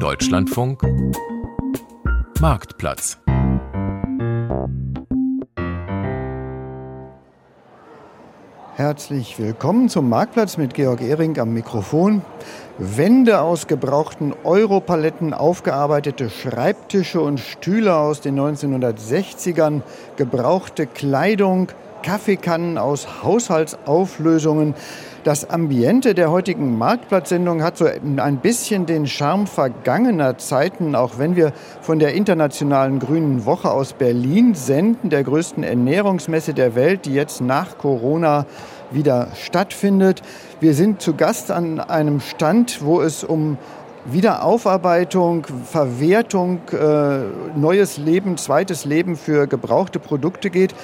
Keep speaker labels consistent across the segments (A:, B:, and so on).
A: Deutschlandfunk Marktplatz
B: Herzlich willkommen zum Marktplatz mit Georg Ehring am Mikrofon. Wände aus gebrauchten Europaletten, aufgearbeitete Schreibtische und Stühle aus den 1960ern, gebrauchte Kleidung, Kaffeekannen aus Haushaltsauflösungen. Das Ambiente der heutigen Marktplatzsendung hat so ein bisschen den Charme vergangener Zeiten, auch wenn wir von der Internationalen Grünen Woche aus Berlin senden, der größten Ernährungsmesse der Welt, die jetzt nach Corona wieder stattfindet. Wir sind zu Gast an einem Stand, wo es um Wiederaufarbeitung, Verwertung, äh, neues Leben, zweites Leben für gebrauchte Produkte geht.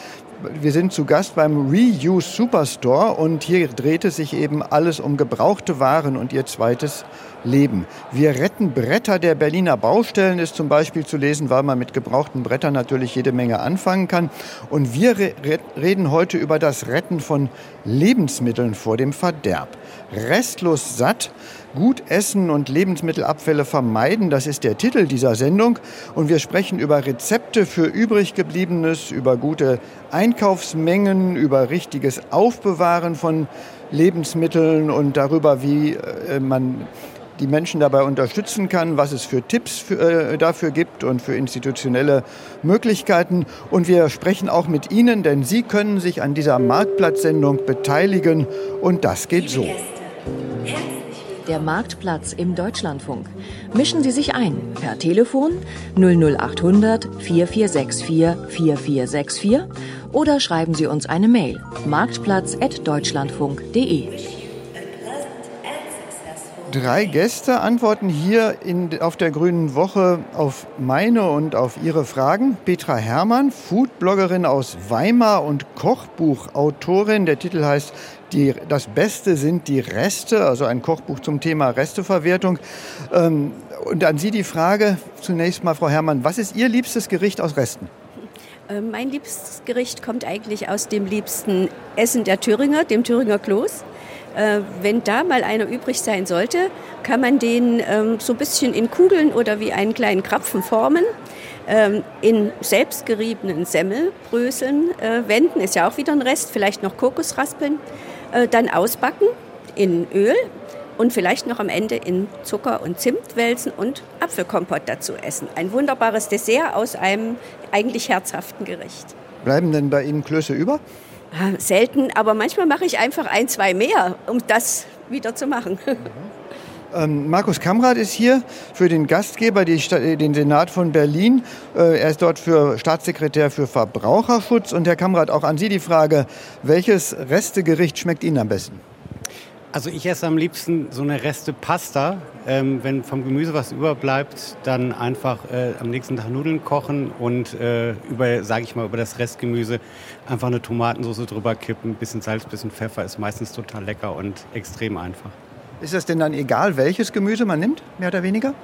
B: Wir sind zu Gast beim Reuse Superstore und hier dreht es sich eben alles um gebrauchte Waren und ihr zweites Leben. Wir retten Bretter der Berliner Baustellen ist zum Beispiel zu lesen, weil man mit gebrauchten Brettern natürlich jede Menge anfangen kann. Und wir re reden heute über das Retten von Lebensmitteln vor dem Verderb. Restlos satt Gut essen und Lebensmittelabfälle vermeiden, das ist der Titel dieser Sendung. Und wir sprechen über Rezepte für übrig gebliebenes, über gute Einkaufsmengen, über richtiges Aufbewahren von Lebensmitteln und darüber, wie äh, man die Menschen dabei unterstützen kann, was es für Tipps für, äh, dafür gibt und für institutionelle Möglichkeiten. Und wir sprechen auch mit Ihnen, denn Sie können sich an dieser Marktplatzsendung beteiligen und das geht so
C: der Marktplatz im Deutschlandfunk. Mischen Sie sich ein per Telefon 00800 4464 4464 oder schreiben Sie uns eine Mail marktplatz.deutschlandfunk.de.
B: Drei Gäste antworten hier in, auf der Grünen Woche auf meine und auf Ihre Fragen. Petra Herrmann, Foodbloggerin aus Weimar und Kochbuchautorin. Der Titel heißt die, das Beste sind die Reste, also ein Kochbuch zum Thema Resteverwertung. Ähm, und an Sie die Frage zunächst mal, Frau Herrmann, was ist Ihr liebstes Gericht aus Resten?
D: Äh, mein liebstes Gericht kommt eigentlich aus dem liebsten Essen der Thüringer, dem Thüringer Kloß. Äh, wenn da mal einer übrig sein sollte, kann man den ähm, so ein bisschen in Kugeln oder wie einen kleinen Krapfen formen ähm, in selbstgeriebenen Semmelbröseln äh, wenden, ist ja auch wieder ein Rest, vielleicht noch Kokosraspeln äh, dann ausbacken in Öl und vielleicht noch am Ende in Zucker und Zimt wälzen und Apfelkompott dazu essen. Ein wunderbares Dessert aus einem eigentlich herzhaften Gericht.
B: Bleiben denn bei Ihnen Klöße über?
D: Selten, aber manchmal mache ich einfach ein, zwei mehr, um das wieder zu machen.
B: Ähm, Markus Kamrat ist hier für den Gastgeber, die, den Senat von Berlin. Äh, er ist dort für Staatssekretär für Verbraucherschutz. Und Herr Kamrat, auch an Sie die Frage, welches Restegericht schmeckt Ihnen am besten?
E: Also ich esse am liebsten so eine Reste Pasta. Ähm, wenn vom Gemüse was überbleibt, dann einfach äh, am nächsten Tag Nudeln kochen und äh, über, sage ich mal, über das Restgemüse einfach eine Tomatensauce drüber kippen, bisschen Salz, bisschen Pfeffer, ist meistens total lecker und extrem einfach.
B: Ist das denn dann egal, welches Gemüse man nimmt, mehr oder weniger?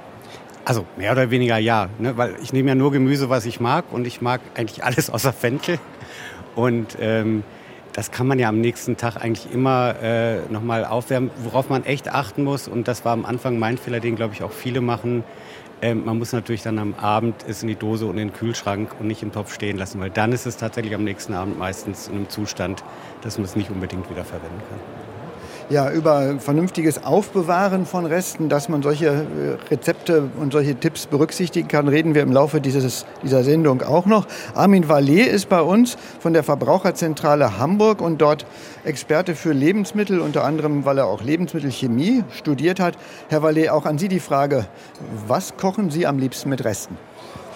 E: Also mehr oder weniger ja, ne? weil ich nehme ja nur Gemüse, was ich mag und ich mag eigentlich alles außer Fenchel. Und ähm, das kann man ja am nächsten Tag eigentlich immer äh, nochmal aufwärmen. Worauf man echt achten muss, und das war am Anfang mein Fehler, den glaube ich auch viele machen, äh, man muss natürlich dann am Abend es in die Dose und in den Kühlschrank und nicht im Topf stehen lassen, weil dann ist es tatsächlich am nächsten Abend meistens in einem Zustand, dass man es nicht unbedingt wieder verwenden kann
B: ja, über vernünftiges Aufbewahren von Resten, dass man solche äh, Rezepte und solche Tipps berücksichtigen kann, reden wir im Laufe dieses, dieser Sendung auch noch. Armin Vallet ist bei uns von der Verbraucherzentrale Hamburg und dort Experte für Lebensmittel, unter anderem, weil er auch Lebensmittelchemie studiert hat. Herr Vallet, auch an Sie die Frage, was kochen Sie am liebsten mit Resten?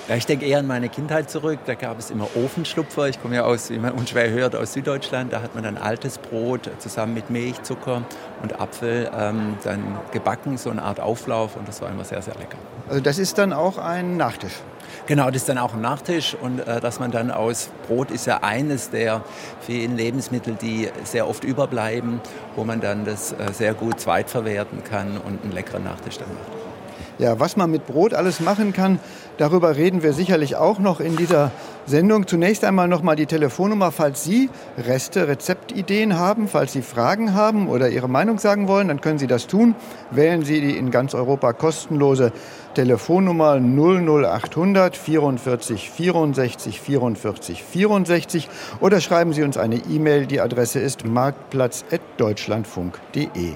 F: Ja, ich denke eher an meine Kindheit zurück. Da gab es immer Ofenschlupfer. Ich komme ja aus, wie man unschwer hört, aus Süddeutschland. Da hat man dann altes Brot zusammen mit Milch, Zucker und Apfel ähm, dann gebacken, so eine Art Auflauf. Und das war immer sehr, sehr lecker.
B: Also das ist dann auch ein Nachtisch?
F: Genau, das ist dann auch ein Nachtisch und äh, dass man dann aus Brot ist ja eines der vielen Lebensmittel, die sehr oft überbleiben, wo man dann das äh, sehr gut zweitverwerten kann und einen leckeren Nachtisch dann macht.
B: Ja, was man mit Brot alles machen kann, darüber reden wir sicherlich auch noch in dieser Sendung. Zunächst einmal nochmal die Telefonnummer, falls Sie Reste, Rezeptideen haben, falls Sie Fragen haben oder Ihre Meinung sagen wollen, dann können Sie das tun. Wählen Sie die in ganz Europa kostenlose Telefonnummer 00800 44 64 44 64 oder schreiben Sie uns eine E-Mail. Die Adresse ist marktplatz.deutschlandfunk.de.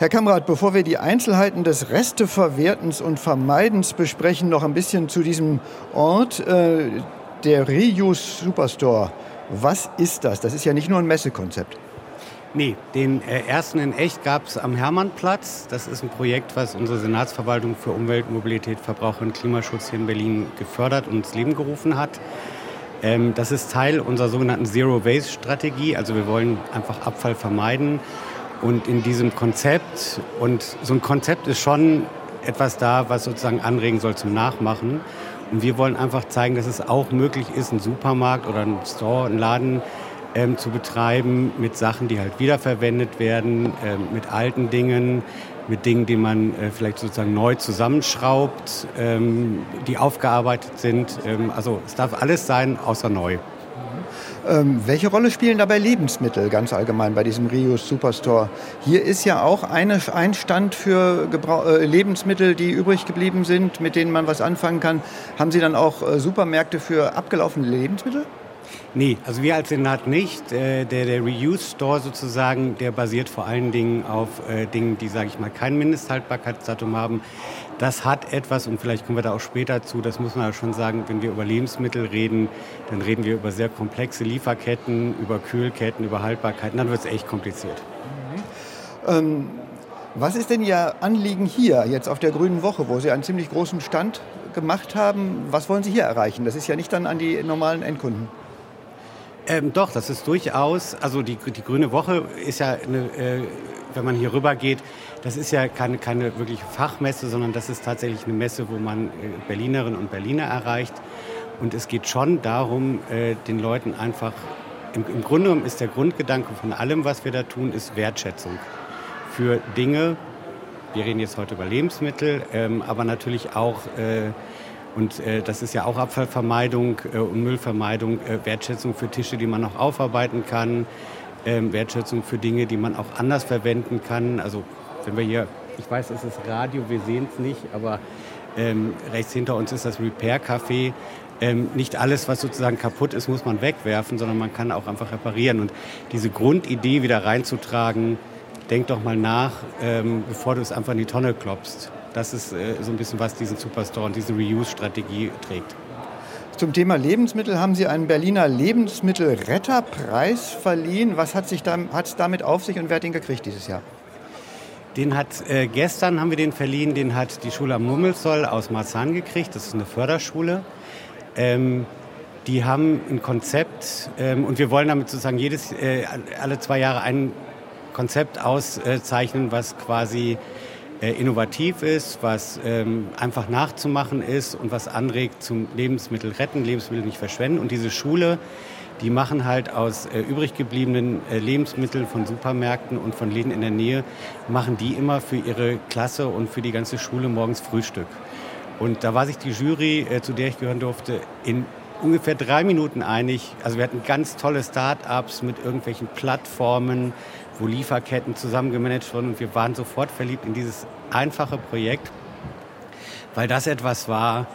B: Herr Kamrat, bevor wir die Einzelheiten des Resteverwertens und Vermeidens besprechen, noch ein bisschen zu diesem Ort, äh, der Reuse Superstore. Was ist das? Das ist ja nicht nur ein Messekonzept.
E: Nee, den äh, ersten in echt gab es am Hermannplatz. Das ist ein Projekt, was unsere Senatsverwaltung für Umwelt, Mobilität, Verbraucher und Klimaschutz hier in Berlin gefördert und ins Leben gerufen hat. Ähm, das ist Teil unserer sogenannten Zero Waste Strategie. Also wir wollen einfach Abfall vermeiden und in diesem Konzept, und so ein Konzept ist schon etwas da, was sozusagen anregen soll zum Nachmachen. Und wir wollen einfach zeigen, dass es auch möglich ist, einen Supermarkt oder einen Store, einen Laden ähm, zu betreiben mit Sachen, die halt wiederverwendet werden, ähm, mit alten Dingen, mit Dingen, die man äh, vielleicht sozusagen neu zusammenschraubt, ähm, die aufgearbeitet sind. Ähm, also es darf alles sein, außer neu.
B: Ähm, welche Rolle spielen dabei Lebensmittel ganz allgemein bei diesem Rios Superstore? Hier ist ja auch eine, ein Stand für Gebrauch, äh, Lebensmittel, die übrig geblieben sind, mit denen man was anfangen kann. Haben Sie dann auch äh, Supermärkte für abgelaufene Lebensmittel?
E: Nee, also wir als Senat nicht. Äh, der, der Reuse Store sozusagen, der basiert vor allen Dingen auf äh, Dingen, die, sage ich mal, kein Mindesthaltbarkeitsdatum haben. Das hat etwas, und vielleicht kommen wir da auch später zu, das muss man ja schon sagen, wenn wir über Lebensmittel reden, dann reden wir über sehr komplexe Lieferketten, über Kühlketten, über Haltbarkeiten, dann wird es echt kompliziert.
B: Mhm. Ähm, was ist denn Ihr Anliegen hier, jetzt auf der Grünen Woche, wo Sie einen ziemlich großen Stand gemacht haben? Was wollen Sie hier erreichen? Das ist ja nicht dann an die normalen Endkunden.
E: Ähm, doch, das ist durchaus, also die, die Grüne Woche ist ja, eine, äh, wenn man hier rüber geht, das ist ja keine, keine wirkliche Fachmesse, sondern das ist tatsächlich eine Messe, wo man äh, Berlinerinnen und Berliner erreicht. Und es geht schon darum, äh, den Leuten einfach, im, im Grunde genommen ist der Grundgedanke von allem, was wir da tun, ist Wertschätzung für Dinge. Wir reden jetzt heute über Lebensmittel, ähm, aber natürlich auch äh, und äh, das ist ja auch Abfallvermeidung äh, und Müllvermeidung, äh, Wertschätzung für Tische, die man noch aufarbeiten kann, ähm, Wertschätzung für Dinge, die man auch anders verwenden kann. Also wenn wir hier, ich weiß, es ist Radio, wir sehen es nicht, aber ähm, rechts hinter uns ist das Repair Café. Ähm, nicht alles, was sozusagen kaputt ist, muss man wegwerfen, sondern man kann auch einfach reparieren. Und diese Grundidee wieder reinzutragen, denk doch mal nach, ähm, bevor du es einfach in die Tonne klopfst. Das ist äh, so ein bisschen, was diesen Superstore und diese Reuse-Strategie trägt.
B: Zum Thema Lebensmittel haben Sie einen Berliner Lebensmittelretterpreis verliehen. Was hat es da, damit auf sich und wer hat den gekriegt dieses Jahr?
E: Den hat äh, gestern haben wir den verliehen, den hat die Schule am Murmelzoll aus Marzahn gekriegt. Das ist eine Förderschule. Ähm, die haben ein Konzept ähm, und wir wollen damit sozusagen jedes, äh, alle zwei Jahre ein Konzept auszeichnen, was quasi innovativ ist, was ähm, einfach nachzumachen ist und was anregt zum Lebensmittel retten, Lebensmittel nicht verschwenden. Und diese Schule, die machen halt aus äh, übrig gebliebenen äh, Lebensmitteln von Supermärkten und von Läden in der Nähe, machen die immer für ihre Klasse und für die ganze Schule morgens Frühstück. Und da war sich die Jury, äh, zu der ich gehören durfte, in ungefähr drei Minuten einig. Also wir hatten ganz tolle Start-ups mit irgendwelchen Plattformen, wo Lieferketten zusammengemanagt wurden. Und wir waren sofort verliebt in dieses einfache Projekt, weil das etwas war,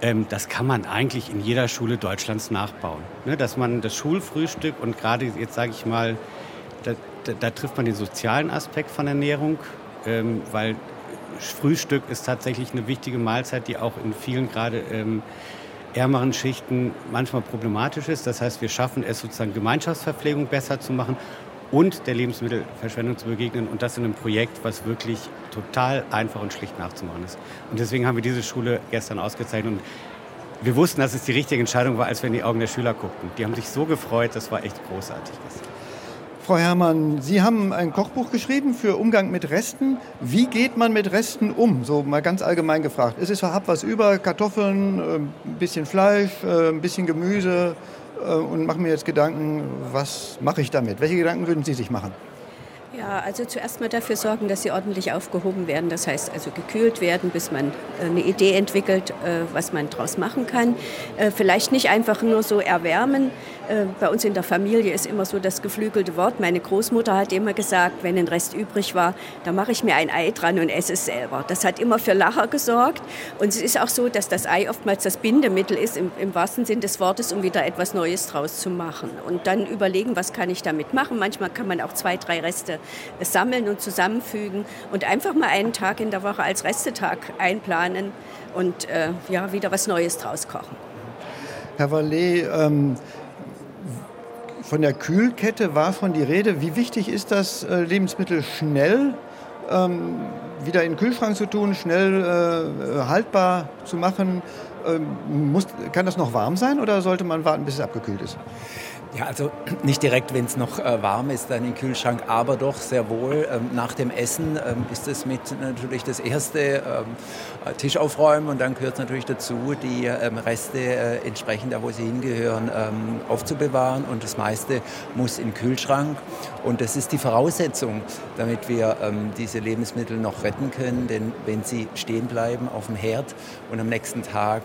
E: ähm, das kann man eigentlich in jeder Schule Deutschlands nachbauen. Ne, dass man das Schulfrühstück und gerade jetzt sage ich mal, da, da, da, trifft man den sozialen Aspekt von Ernährung, ähm, weil Frühstück ist tatsächlich eine wichtige Mahlzeit, die auch in vielen gerade ähm, ärmeren Schichten manchmal problematisch ist. Das heißt, wir schaffen es sozusagen Gemeinschaftsverpflegung besser zu machen und der Lebensmittelverschwendung zu begegnen und das in einem Projekt, was wirklich total einfach und schlicht nachzumachen ist. Und deswegen haben wir diese Schule gestern ausgezeichnet und wir wussten, dass es die richtige Entscheidung war, als wir in die Augen der Schüler guckten. Die haben sich so gefreut, das war echt großartig.
B: Frau Herrmann, Sie haben ein Kochbuch geschrieben für Umgang mit Resten. Wie geht man mit Resten um? So mal ganz allgemein gefragt. Es ist hab was über, Kartoffeln, ein bisschen Fleisch, ein bisschen Gemüse, äh, und mache mir jetzt Gedanken, was mache ich damit? Welche Gedanken würden Sie sich machen?
D: Ja, also zuerst mal dafür sorgen, dass sie ordentlich aufgehoben werden. Das heißt also gekühlt werden, bis man äh, eine Idee entwickelt, äh, was man daraus machen kann. Vielleicht nicht einfach nur so erwärmen. Bei uns in der Familie ist immer so das geflügelte Wort. Meine Großmutter hat immer gesagt, wenn ein Rest übrig war, da mache ich mir ein Ei dran und esse es selber. Das hat immer für Lacher gesorgt. Und es ist auch so, dass das Ei oftmals das Bindemittel ist, im, im wahrsten Sinn des Wortes, um wieder etwas Neues draus zu machen. Und dann überlegen, was kann ich damit machen. Manchmal kann man auch zwei, drei Reste sammeln und zusammenfügen und einfach mal einen Tag in der Woche als Restetag einplanen und äh, ja, wieder was Neues draus kochen.
B: Herr Vallet, ähm, von der Kühlkette war schon die Rede. Wie wichtig ist das, äh, Lebensmittel schnell ähm, wieder in den Kühlschrank zu tun, schnell äh, haltbar zu machen? Ähm, muss, kann das noch warm sein oder sollte man warten, bis es abgekühlt ist?
F: Ja, also nicht direkt, wenn es noch äh, warm ist, dann im Kühlschrank, aber doch sehr wohl. Ähm, nach dem Essen ähm, ist es mit natürlich das erste ähm, äh, Tisch aufräumen und dann gehört es natürlich dazu, die ähm, Reste äh, entsprechend da, wo sie hingehören, ähm, aufzubewahren und das meiste muss den Kühlschrank und das ist die Voraussetzung, damit wir ähm, diese Lebensmittel noch retten können, denn wenn sie stehen bleiben auf dem Herd und am nächsten Tag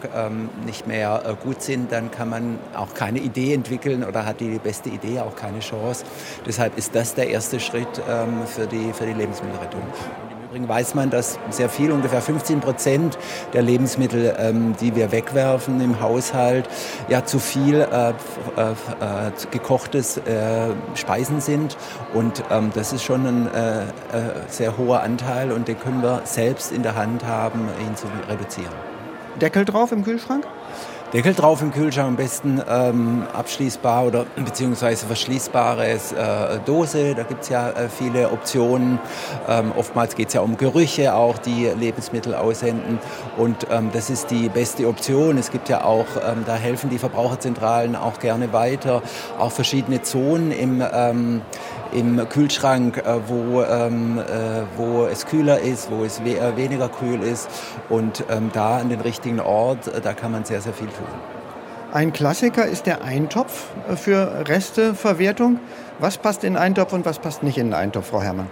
F: nicht mehr äh, gut sind, dann kann man auch keine Idee entwickeln oder hat die beste Idee auch keine Chance. Deshalb ist das der erste Schritt ähm, für, die, für die Lebensmittelrettung. Im Übrigen weiß man, dass sehr viel, ungefähr 15 Prozent der Lebensmittel, ähm, die wir wegwerfen im Haushalt, ja zu viel äh, äh, äh, gekochtes äh, Speisen sind. Und ähm, das ist schon ein äh, äh, sehr hoher Anteil und den können wir selbst in der Hand haben, ihn zu reduzieren.
B: Deckel drauf im Kühlschrank?
F: Deckel drauf im Kühlschrank, am besten ähm, abschließbar oder beziehungsweise verschließbare äh, Dose. Da gibt es ja äh, viele Optionen. Ähm, oftmals geht es ja um Gerüche auch, die Lebensmittel aussenden. Und ähm, das ist die beste Option. Es gibt ja auch, ähm, da helfen die Verbraucherzentralen auch gerne weiter, auch verschiedene Zonen im ähm, im Kühlschrank, äh, wo, ähm, äh, wo es kühler ist, wo es we äh, weniger kühl ist. Und ähm, da an den richtigen Ort, äh, da kann man sehr, sehr viel tun.
B: Ein Klassiker ist der Eintopf für Resteverwertung. Was passt in den Eintopf und was passt nicht in den Eintopf, Frau Herrmann?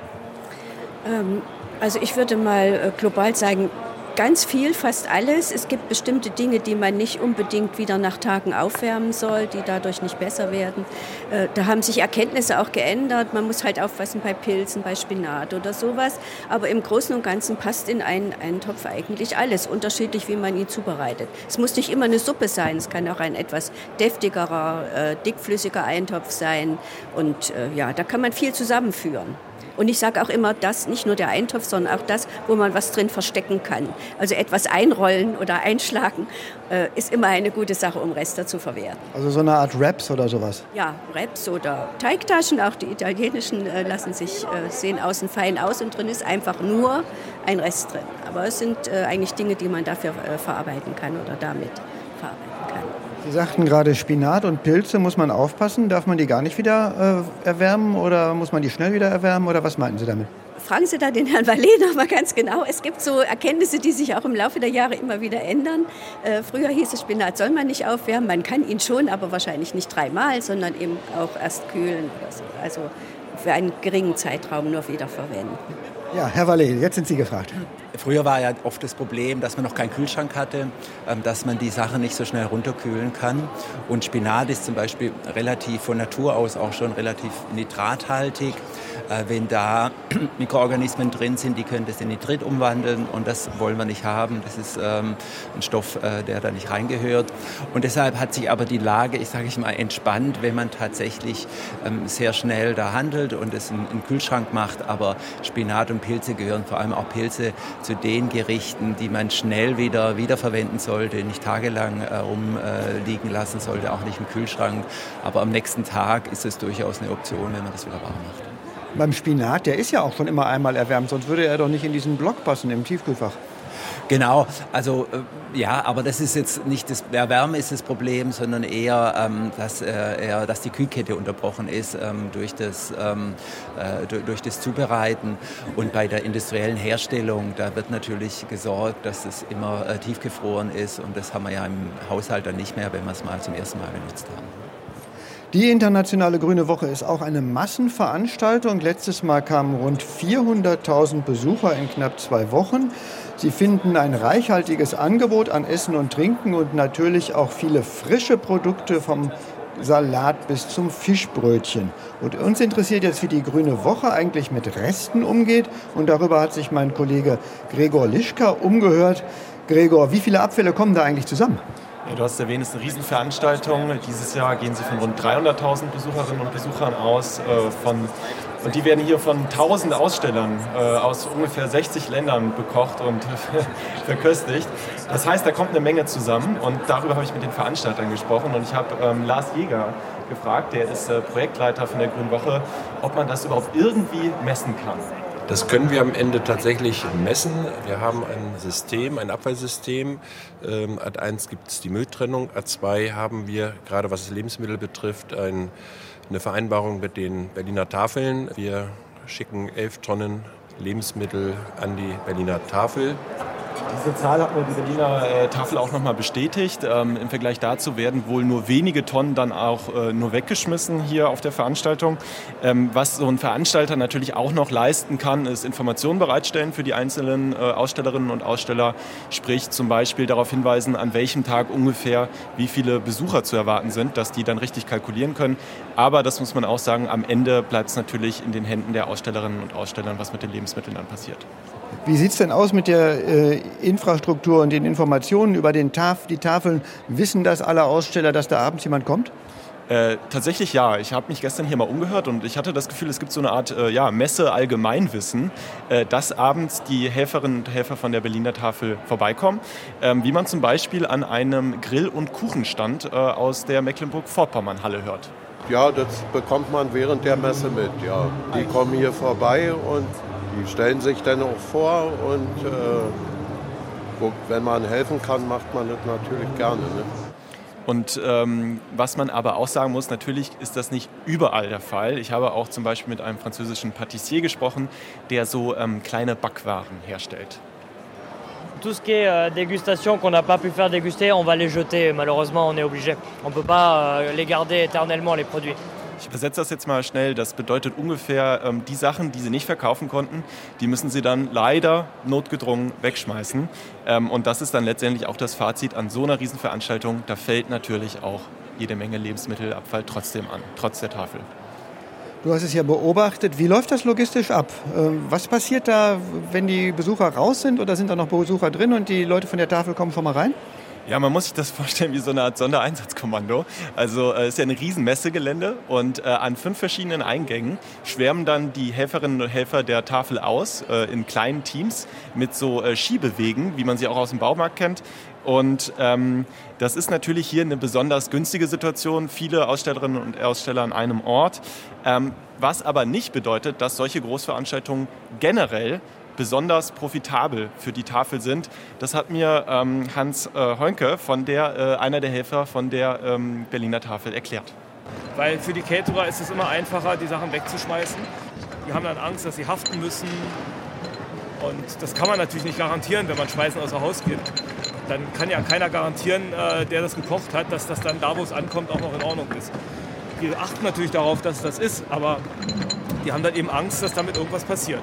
D: Ähm, also ich würde mal global sagen, ganz viel, fast alles. Es gibt bestimmte Dinge, die man nicht unbedingt wieder nach Tagen aufwärmen soll, die dadurch nicht besser werden. Äh, da haben sich Erkenntnisse auch geändert. Man muss halt aufpassen bei Pilzen, bei Spinat oder sowas. Aber im Großen und Ganzen passt in einen, einen Topf eigentlich alles, unterschiedlich wie man ihn zubereitet. Es muss nicht immer eine Suppe sein, es kann auch ein etwas deftigerer, äh, dickflüssiger Eintopf sein. Und äh, ja, da kann man viel zusammenführen. Und ich sage auch immer, das nicht nur der Eintopf, sondern auch das, wo man was drin verstecken kann. Also etwas einrollen oder einschlagen äh, ist immer eine gute Sache, um Reste zu verwerten.
B: Also so eine Art Wraps oder sowas?
D: Ja, Wraps oder Teigtaschen, auch die italienischen äh, lassen sich, äh, sehen außen fein aus und drin ist einfach nur ein Rest drin. Aber es sind äh, eigentlich Dinge, die man dafür äh, verarbeiten kann oder damit verarbeiten kann.
B: Sie sagten gerade Spinat und Pilze, muss man aufpassen? Darf man die gar nicht wieder äh, erwärmen oder muss man die schnell wieder erwärmen oder was meinten Sie damit?
D: Fragen Sie da den Herrn Vallet noch mal ganz genau. Es gibt so Erkenntnisse, die sich auch im Laufe der Jahre immer wieder ändern. Äh, früher hieß es, Spinat soll man nicht aufwärmen. Man kann ihn schon, aber wahrscheinlich nicht dreimal, sondern eben auch erst kühlen oder so. Also für einen geringen Zeitraum nur wieder verwenden.
B: Ja, Herr Vallet, jetzt sind Sie gefragt.
F: Früher war ja oft das Problem, dass man noch keinen Kühlschrank hatte, ähm, dass man die Sachen nicht so schnell runterkühlen kann. Und Spinat ist zum Beispiel relativ von Natur aus auch schon relativ nitrathaltig. Äh, wenn da Mikroorganismen drin sind, die können das in Nitrit umwandeln und das wollen wir nicht haben. Das ist ähm, ein Stoff, äh, der da nicht reingehört. Und deshalb hat sich aber die Lage, ich sage ich mal, entspannt, wenn man tatsächlich ähm, sehr schnell da handelt und es in einen Kühlschrank macht. Aber Spinat und Pilze gehören vor allem auch Pilze zu den Gerichten, die man schnell wieder wiederverwenden sollte, nicht tagelang äh, rumliegen lassen sollte, auch nicht im Kühlschrank. Aber am nächsten Tag ist es durchaus eine Option, wenn man das wieder warm macht.
B: Beim Spinat, der ist ja auch schon immer einmal erwärmt, sonst würde er doch nicht in diesen Block passen im Tiefkühlfach.
F: Genau, also äh, ja, aber das ist jetzt nicht das Erwärmen ist das Problem, sondern eher, ähm, dass, äh, eher, dass die Kühlkette unterbrochen ist ähm, durch, das, ähm, äh, durch das Zubereiten. Und bei der industriellen Herstellung, da wird natürlich gesorgt, dass es immer äh, tiefgefroren ist und das haben wir ja im Haushalt dann nicht mehr, wenn wir es mal zum ersten Mal benutzt haben.
B: Die internationale Grüne Woche ist auch eine Massenveranstaltung. Letztes Mal kamen rund 400.000 Besucher in knapp zwei Wochen. Sie finden ein reichhaltiges Angebot an Essen und Trinken und natürlich auch viele frische Produkte vom Salat bis zum Fischbrötchen. Und uns interessiert jetzt, wie die Grüne Woche eigentlich mit Resten umgeht. Und darüber hat sich mein Kollege Gregor Lischka umgehört. Gregor, wie viele Abfälle kommen da eigentlich zusammen?
A: Ja, du hast erwähnt, es ist eine Riesenveranstaltung. Dieses Jahr gehen sie von rund 300.000 Besucherinnen und Besuchern aus. Äh, von, und die werden hier von 1000 Ausstellern äh, aus ungefähr 60 Ländern bekocht und verköstigt. Das heißt, da kommt eine Menge zusammen und darüber habe ich mit den Veranstaltern gesprochen und ich habe ähm, Lars Jäger gefragt, der ist äh, Projektleiter von der Grünen Woche, ob man das überhaupt irgendwie messen kann.
G: Das können wir am Ende tatsächlich messen. Wir haben ein System, ein Abfallsystem. Ähm, Ad 1 gibt es die Mülltrennung, Ad 2 haben wir, gerade was Lebensmittel betrifft, ein, eine Vereinbarung mit den Berliner Tafeln. Wir schicken 11 Tonnen Lebensmittel an die Berliner Tafel.
A: Diese Zahl hat mir die Berliner äh, Tafel auch nochmal bestätigt. Ähm, Im Vergleich dazu werden wohl nur wenige Tonnen dann auch äh, nur weggeschmissen hier auf der Veranstaltung. Ähm, was so ein Veranstalter natürlich auch noch leisten kann, ist Informationen bereitstellen für die einzelnen äh, Ausstellerinnen und Aussteller. Sprich zum Beispiel darauf hinweisen, an welchem Tag ungefähr wie viele Besucher zu erwarten sind, dass die dann richtig kalkulieren können. Aber das muss man auch sagen, am Ende bleibt es natürlich in den Händen der Ausstellerinnen und Aussteller, was mit den Lebensmitteln dann passiert.
B: Wie sieht es denn aus mit der äh, Infrastruktur und den Informationen über den Taf die Tafeln? Wissen das alle Aussteller, dass da abends jemand kommt?
A: Äh, tatsächlich ja. Ich habe mich gestern hier mal umgehört und ich hatte das Gefühl, es gibt so eine Art äh, ja, Messe Allgemeinwissen, äh, dass abends die Helferinnen und Helfer von der Berliner Tafel vorbeikommen. Ähm, wie man zum Beispiel an einem Grill- und Kuchenstand äh, aus der Mecklenburg-Vorpommern-Halle hört.
H: Ja, das bekommt man während der Messe mit. Ja. Die kommen hier vorbei und die stellen sich dann auch vor und äh, wenn man helfen kann, macht man das natürlich gerne. Ne?
A: Und ähm, was man aber auch sagen muss, natürlich ist das nicht überall der Fall. Ich habe auch zum Beispiel mit einem französischen Patissier gesprochen, der so ähm, kleine Backwaren herstellt.
I: Tout ce qui est euh, dégustation qu'on n'a pas pu faire déguster, on va les jeter. Malheureusement, on est obligé. On ne peut pas euh, les garder éternellement, les produits.
A: Ich übersetze das jetzt mal schnell. Das bedeutet ungefähr, ähm, die Sachen, die sie nicht verkaufen konnten, die müssen sie dann leider notgedrungen wegschmeißen. Ähm, und das ist dann letztendlich auch das Fazit an so einer Riesenveranstaltung. Da fällt natürlich auch jede Menge Lebensmittelabfall trotzdem an, trotz der Tafel.
B: Du hast es ja beobachtet. Wie läuft das logistisch ab? Ähm, was passiert da, wenn die Besucher raus sind oder sind da noch Besucher drin und die Leute von der Tafel kommen schon mal rein?
A: Ja, man muss sich das vorstellen wie so eine Art Sondereinsatzkommando. Also äh, es ist ja ein riesen Messegelände und äh, an fünf verschiedenen Eingängen schwärmen dann die Helferinnen und Helfer der Tafel aus äh, in kleinen Teams mit so äh, Schiebewegen, wie man sie auch aus dem Baumarkt kennt. Und ähm, das ist natürlich hier eine besonders günstige Situation. Viele Ausstellerinnen und Aussteller an einem Ort. Ähm, was aber nicht bedeutet, dass solche Großveranstaltungen generell besonders profitabel für die Tafel sind. Das hat mir ähm, Hans äh, Heunke, von der, äh, einer der Helfer von der ähm, Berliner Tafel, erklärt.
J: Weil für die Caterer ist es immer einfacher, die Sachen wegzuschmeißen. Die haben dann Angst, dass sie haften müssen. Und das kann man natürlich nicht garantieren, wenn man Speisen außer Haus gibt. Dann kann ja keiner garantieren, äh, der das gekocht hat, dass das dann da, wo es ankommt, auch noch in Ordnung ist. Wir achten natürlich darauf, dass das ist, aber die haben dann eben Angst, dass damit irgendwas passiert.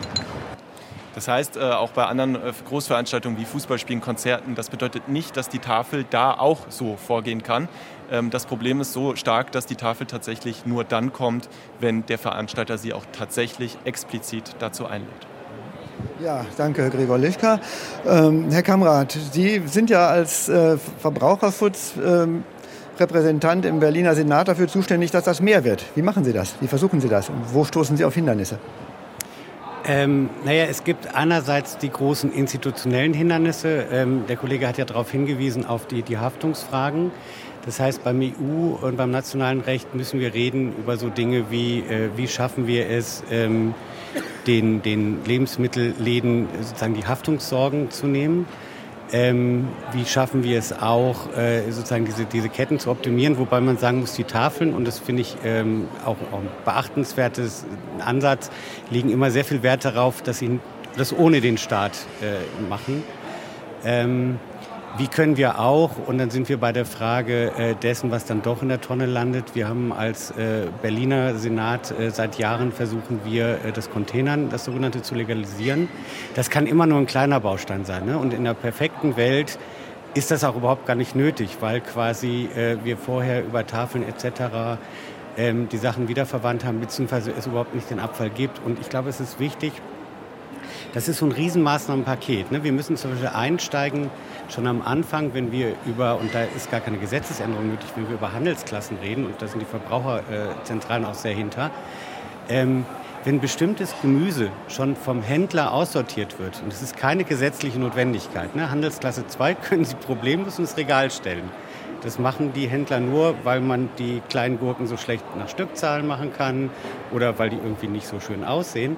A: Das heißt, äh, auch bei anderen äh, Großveranstaltungen wie Fußballspielen, Konzerten, das bedeutet nicht, dass die Tafel da auch so vorgehen kann. Ähm, das Problem ist so stark, dass die Tafel tatsächlich nur dann kommt, wenn der Veranstalter sie auch tatsächlich explizit dazu einlädt.
B: Ja, danke, Gregor Lischka. Ähm, Herr Kamrat, Sie sind ja als äh, Verbraucherschutzrepräsentant ähm, im Berliner Senat dafür zuständig, dass das mehr wird. Wie machen Sie das? Wie versuchen Sie das? Und wo stoßen Sie auf Hindernisse?
E: Ähm, naja, es gibt einerseits die großen institutionellen Hindernisse. Ähm, der Kollege hat ja darauf hingewiesen, auf die, die Haftungsfragen. Das heißt, beim EU und beim nationalen Recht müssen wir reden über so Dinge wie, äh, wie schaffen wir es, ähm, den, den Lebensmittelläden sozusagen die Haftungssorgen zu nehmen. Ähm, wie schaffen wir es auch, äh, sozusagen diese, diese Ketten zu optimieren, wobei man sagen muss, die Tafeln, und das finde ich ähm, auch, auch ein beachtenswertes Ansatz, legen immer sehr viel Wert darauf, dass sie das ohne den Staat äh, machen. Ähm, wie können wir auch, und dann sind wir bei der Frage äh, dessen, was dann doch in der Tonne landet. Wir haben als äh, Berliner Senat äh, seit Jahren versuchen wir, äh, das Containern, das sogenannte, zu legalisieren. Das kann immer nur ein kleiner Baustein sein. Ne? Und in der perfekten Welt ist das auch überhaupt gar nicht nötig, weil quasi äh, wir vorher über Tafeln etc. Ähm, die Sachen wiederverwandt haben, beziehungsweise es überhaupt nicht den Abfall gibt. Und ich glaube, es ist wichtig, das ist so ein Riesenmaßnahmenpaket. Ne? Wir müssen zum Beispiel einsteigen, schon am Anfang, wenn wir über, und da ist gar keine Gesetzesänderung nötig, wenn wir über Handelsklassen reden, und da sind die Verbraucherzentralen auch sehr hinter, ähm, wenn bestimmtes Gemüse schon vom Händler aussortiert wird, und es ist keine gesetzliche Notwendigkeit, ne? Handelsklasse 2 können Sie problemlos ins Regal stellen. Das machen die Händler nur, weil man die kleinen Gurken so schlecht nach Stückzahlen machen kann oder weil die irgendwie nicht so schön aussehen.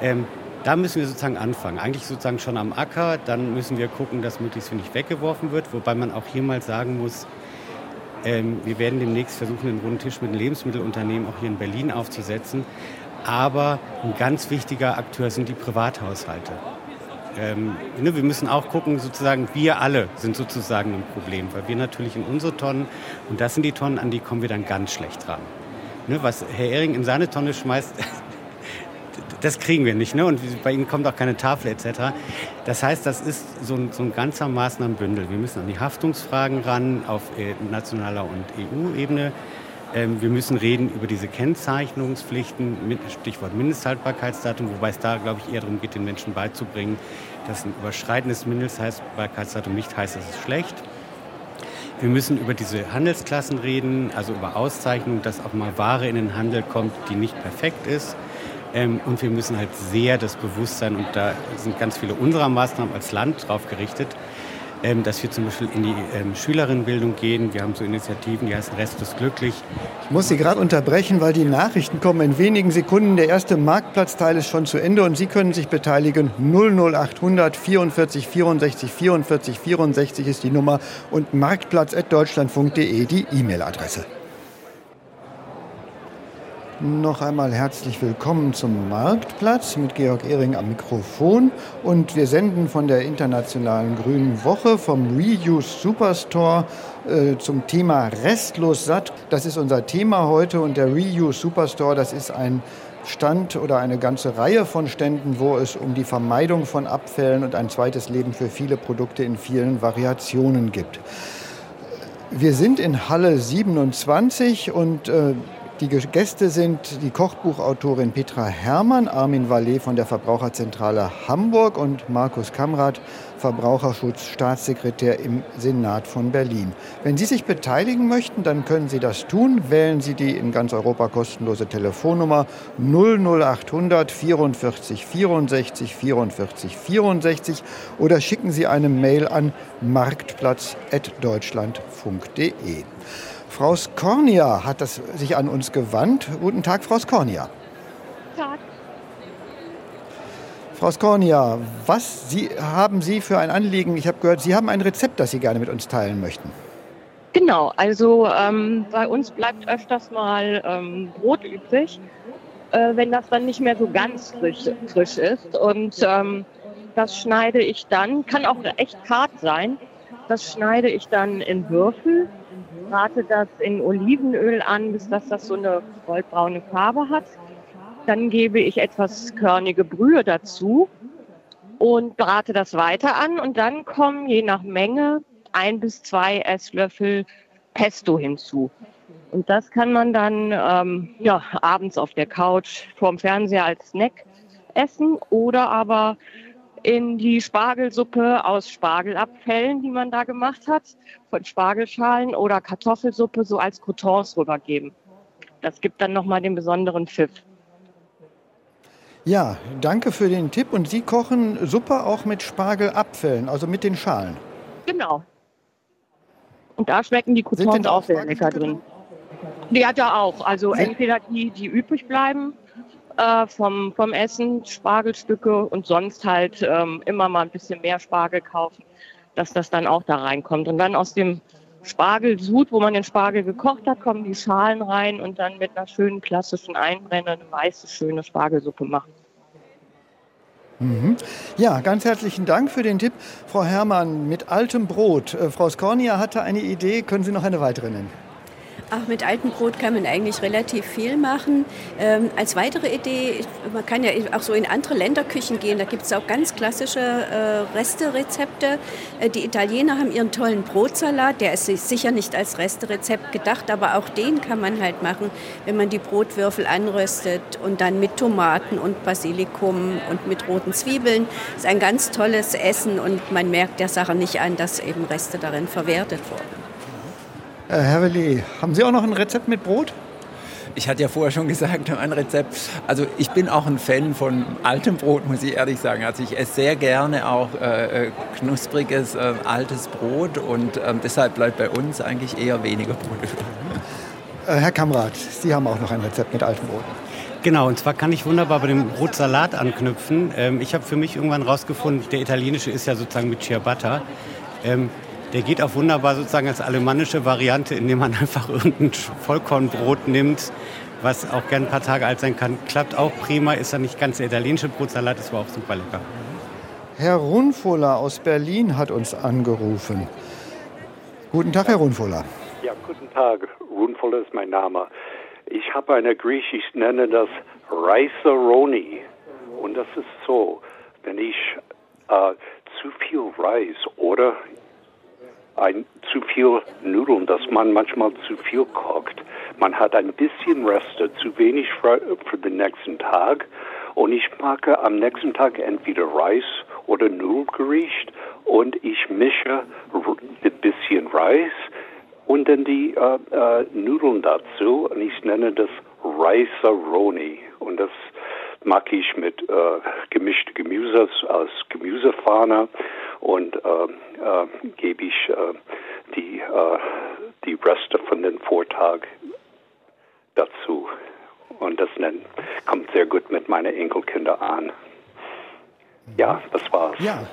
E: Ähm, da müssen wir sozusagen anfangen. Eigentlich sozusagen schon am Acker. Dann müssen wir gucken, dass möglichst wenig weggeworfen wird. Wobei man auch hier mal sagen muss, ähm, wir werden demnächst versuchen, einen runden Tisch mit den Lebensmittelunternehmen auch hier in Berlin aufzusetzen. Aber ein ganz wichtiger Akteur sind die Privathaushalte. Ähm, ne, wir müssen auch gucken, sozusagen, wir alle sind sozusagen ein Problem, weil wir natürlich in unsere Tonnen, und das sind die Tonnen, an die kommen wir dann ganz schlecht ran. Ne, was Herr Ehring in seine Tonne schmeißt, das kriegen wir nicht. Ne? Und bei Ihnen kommt auch keine Tafel etc. Das heißt, das ist so ein, so ein ganzer Maßnahmenbündel. Wir müssen an die Haftungsfragen ran auf äh, nationaler und EU-Ebene. Ähm, wir müssen reden über diese Kennzeichnungspflichten, Stichwort Mindesthaltbarkeitsdatum, wobei es da, glaube ich, eher darum geht, den Menschen beizubringen, dass ein überschreitendes Mindesthaltbarkeitsdatum nicht heißt, es ist schlecht. Wir müssen über diese Handelsklassen reden, also über Auszeichnung, dass auch mal Ware in den Handel kommt, die nicht perfekt ist. Ähm, und wir müssen halt sehr das Bewusstsein, und da sind ganz viele unserer Maßnahmen als Land drauf gerichtet, ähm, dass wir zum Beispiel in die ähm, Schülerinnenbildung gehen. Wir haben so Initiativen, die heißen ist glücklich.
B: Ich muss Sie gerade unterbrechen, weil die Nachrichten kommen in wenigen Sekunden. Der erste Marktplatzteil ist schon zu Ende und Sie können sich beteiligen. 00800 44 64 44 64 ist die Nummer und marktplatz.deutschlandfunk.de die E-Mail-Adresse. Noch einmal herzlich willkommen zum Marktplatz mit Georg Ehring am Mikrofon. Und wir senden von der Internationalen Grünen Woche vom Reuse Superstore äh, zum Thema Restlos satt. Das ist unser Thema heute. Und der Reuse Superstore, das ist ein Stand oder eine ganze Reihe von Ständen, wo es um die Vermeidung von Abfällen und ein zweites Leben für viele Produkte in vielen Variationen gibt. Wir sind in Halle 27 und äh, die Gäste sind die Kochbuchautorin Petra Herrmann, Armin Wallet von der Verbraucherzentrale Hamburg und Markus Kamrath, Verbraucherschutzstaatssekretär im Senat von Berlin. Wenn Sie sich beteiligen möchten, dann können Sie das tun. Wählen Sie die in ganz Europa kostenlose Telefonnummer 00800 44 64 44 64 oder schicken Sie eine Mail an marktplatz.deutschlandfunk.de. Frau Skornia hat das sich an uns gewandt. Guten Tag, Frau Skornia. Tag. Frau Skornia, was Sie, haben Sie für ein Anliegen? Ich habe gehört, Sie haben ein Rezept, das Sie gerne mit uns teilen möchten.
K: Genau, also ähm, bei uns bleibt öfters mal ähm, Brot übrig, äh, wenn das dann nicht mehr so ganz frisch, frisch ist. Und ähm, das schneide ich dann, kann auch echt hart sein, das schneide ich dann in Würfel brate das in Olivenöl an, bis das, das so eine goldbraune Farbe hat. Dann gebe ich etwas körnige Brühe dazu und brate das weiter an. Und dann kommen je nach Menge ein bis zwei Esslöffel Pesto hinzu. Und das kann man dann ähm, ja, abends auf der Couch vorm Fernseher als Snack essen oder aber in die Spargelsuppe aus Spargelabfällen, die man da gemacht hat, von Spargelschalen oder Kartoffelsuppe so als Croutons rübergeben. Das gibt dann nochmal den besonderen Pfiff.
B: Ja, danke für den Tipp. Und Sie kochen Suppe auch mit Spargelabfällen, also mit den Schalen?
K: Genau. Und da schmecken die Croutons auch sehr lecker drin. Die hat er auch. Also entweder die, die übrig bleiben äh, vom, vom Essen, Spargelstücke und sonst halt ähm, immer mal ein bisschen mehr Spargel kaufen, dass das dann auch da reinkommt. Und dann aus dem Spargelsud, wo man den Spargel gekocht hat, kommen die Schalen rein und dann mit einer schönen klassischen Einbrenner eine weiße, schöne Spargelsuppe machen.
B: Mhm. Ja, ganz herzlichen Dank für den Tipp. Frau Herrmann, mit altem Brot. Äh, Frau Skornia hatte eine Idee. Können Sie noch eine weitere nennen?
D: Ach, mit altem Brot kann man eigentlich relativ viel machen. Ähm, als weitere Idee, man kann ja auch so in andere Länderküchen gehen. Da gibt es auch ganz klassische äh, Resterezepte. Äh, die Italiener haben ihren tollen Brotsalat. Der ist sicher nicht als Resterezept gedacht, aber auch den kann man halt machen, wenn man die Brotwürfel anröstet und dann mit Tomaten und Basilikum und mit roten Zwiebeln. Das ist ein ganz tolles Essen und man merkt der Sache nicht an, dass eben Reste darin verwertet wurden.
B: Äh, Herr Vellet, haben Sie auch noch ein Rezept mit Brot?
F: Ich hatte ja vorher schon gesagt, ein Rezept. Also ich bin auch ein Fan von altem Brot, muss ich ehrlich sagen. Also ich esse sehr gerne auch äh, äh knuspriges, äh, altes Brot und äh, deshalb bleibt bei uns eigentlich eher weniger Brot
B: Äh, Herr Kamrat, Sie haben auch noch ein Rezept mit altem Brot.
E: Genau, und zwar kann ich wunderbar bei dem Brotsalat anknüpfen. Ähm, ich habe für mich irgendwann rausgefunden, der italienische ist ja sozusagen mit Ciabatta. Ähm, der geht auch wunderbar sozusagen als alemannische Variante, indem man einfach irgendein Vollkornbrot nimmt, was auch gern ein paar Tage alt sein kann. Klappt auch prima, ist ja nicht ganz der italienische Brotsalat, ist aber auch super lecker.
B: Herr Runfola aus Berlin hat uns angerufen. Guten Tag, Herr Runfola.
L: Ja, guten Tag. Runfola ist mein Name. Ich habe eine Griechisch, ich nenne das Riceroni. Und das ist so, wenn ich äh, zu viel Reis oder ein, zu viel Nudeln, dass man manchmal zu viel kocht. Man hat ein bisschen Reste, zu wenig für, für den nächsten Tag. Und ich mag am nächsten Tag entweder Reis oder Nudelgericht und ich mische ein bisschen Reis und dann die äh, äh, Nudeln dazu und ich nenne das Rice-A-Roni. Und das mag ich mit äh, gemischte Gemüse aus Gemüsefahne und äh, äh, gebe ich äh, die, äh, die Reste von den Vortag dazu. Und das kommt sehr gut mit meinen Enkelkindern an. Ja, das war's.
B: Ja.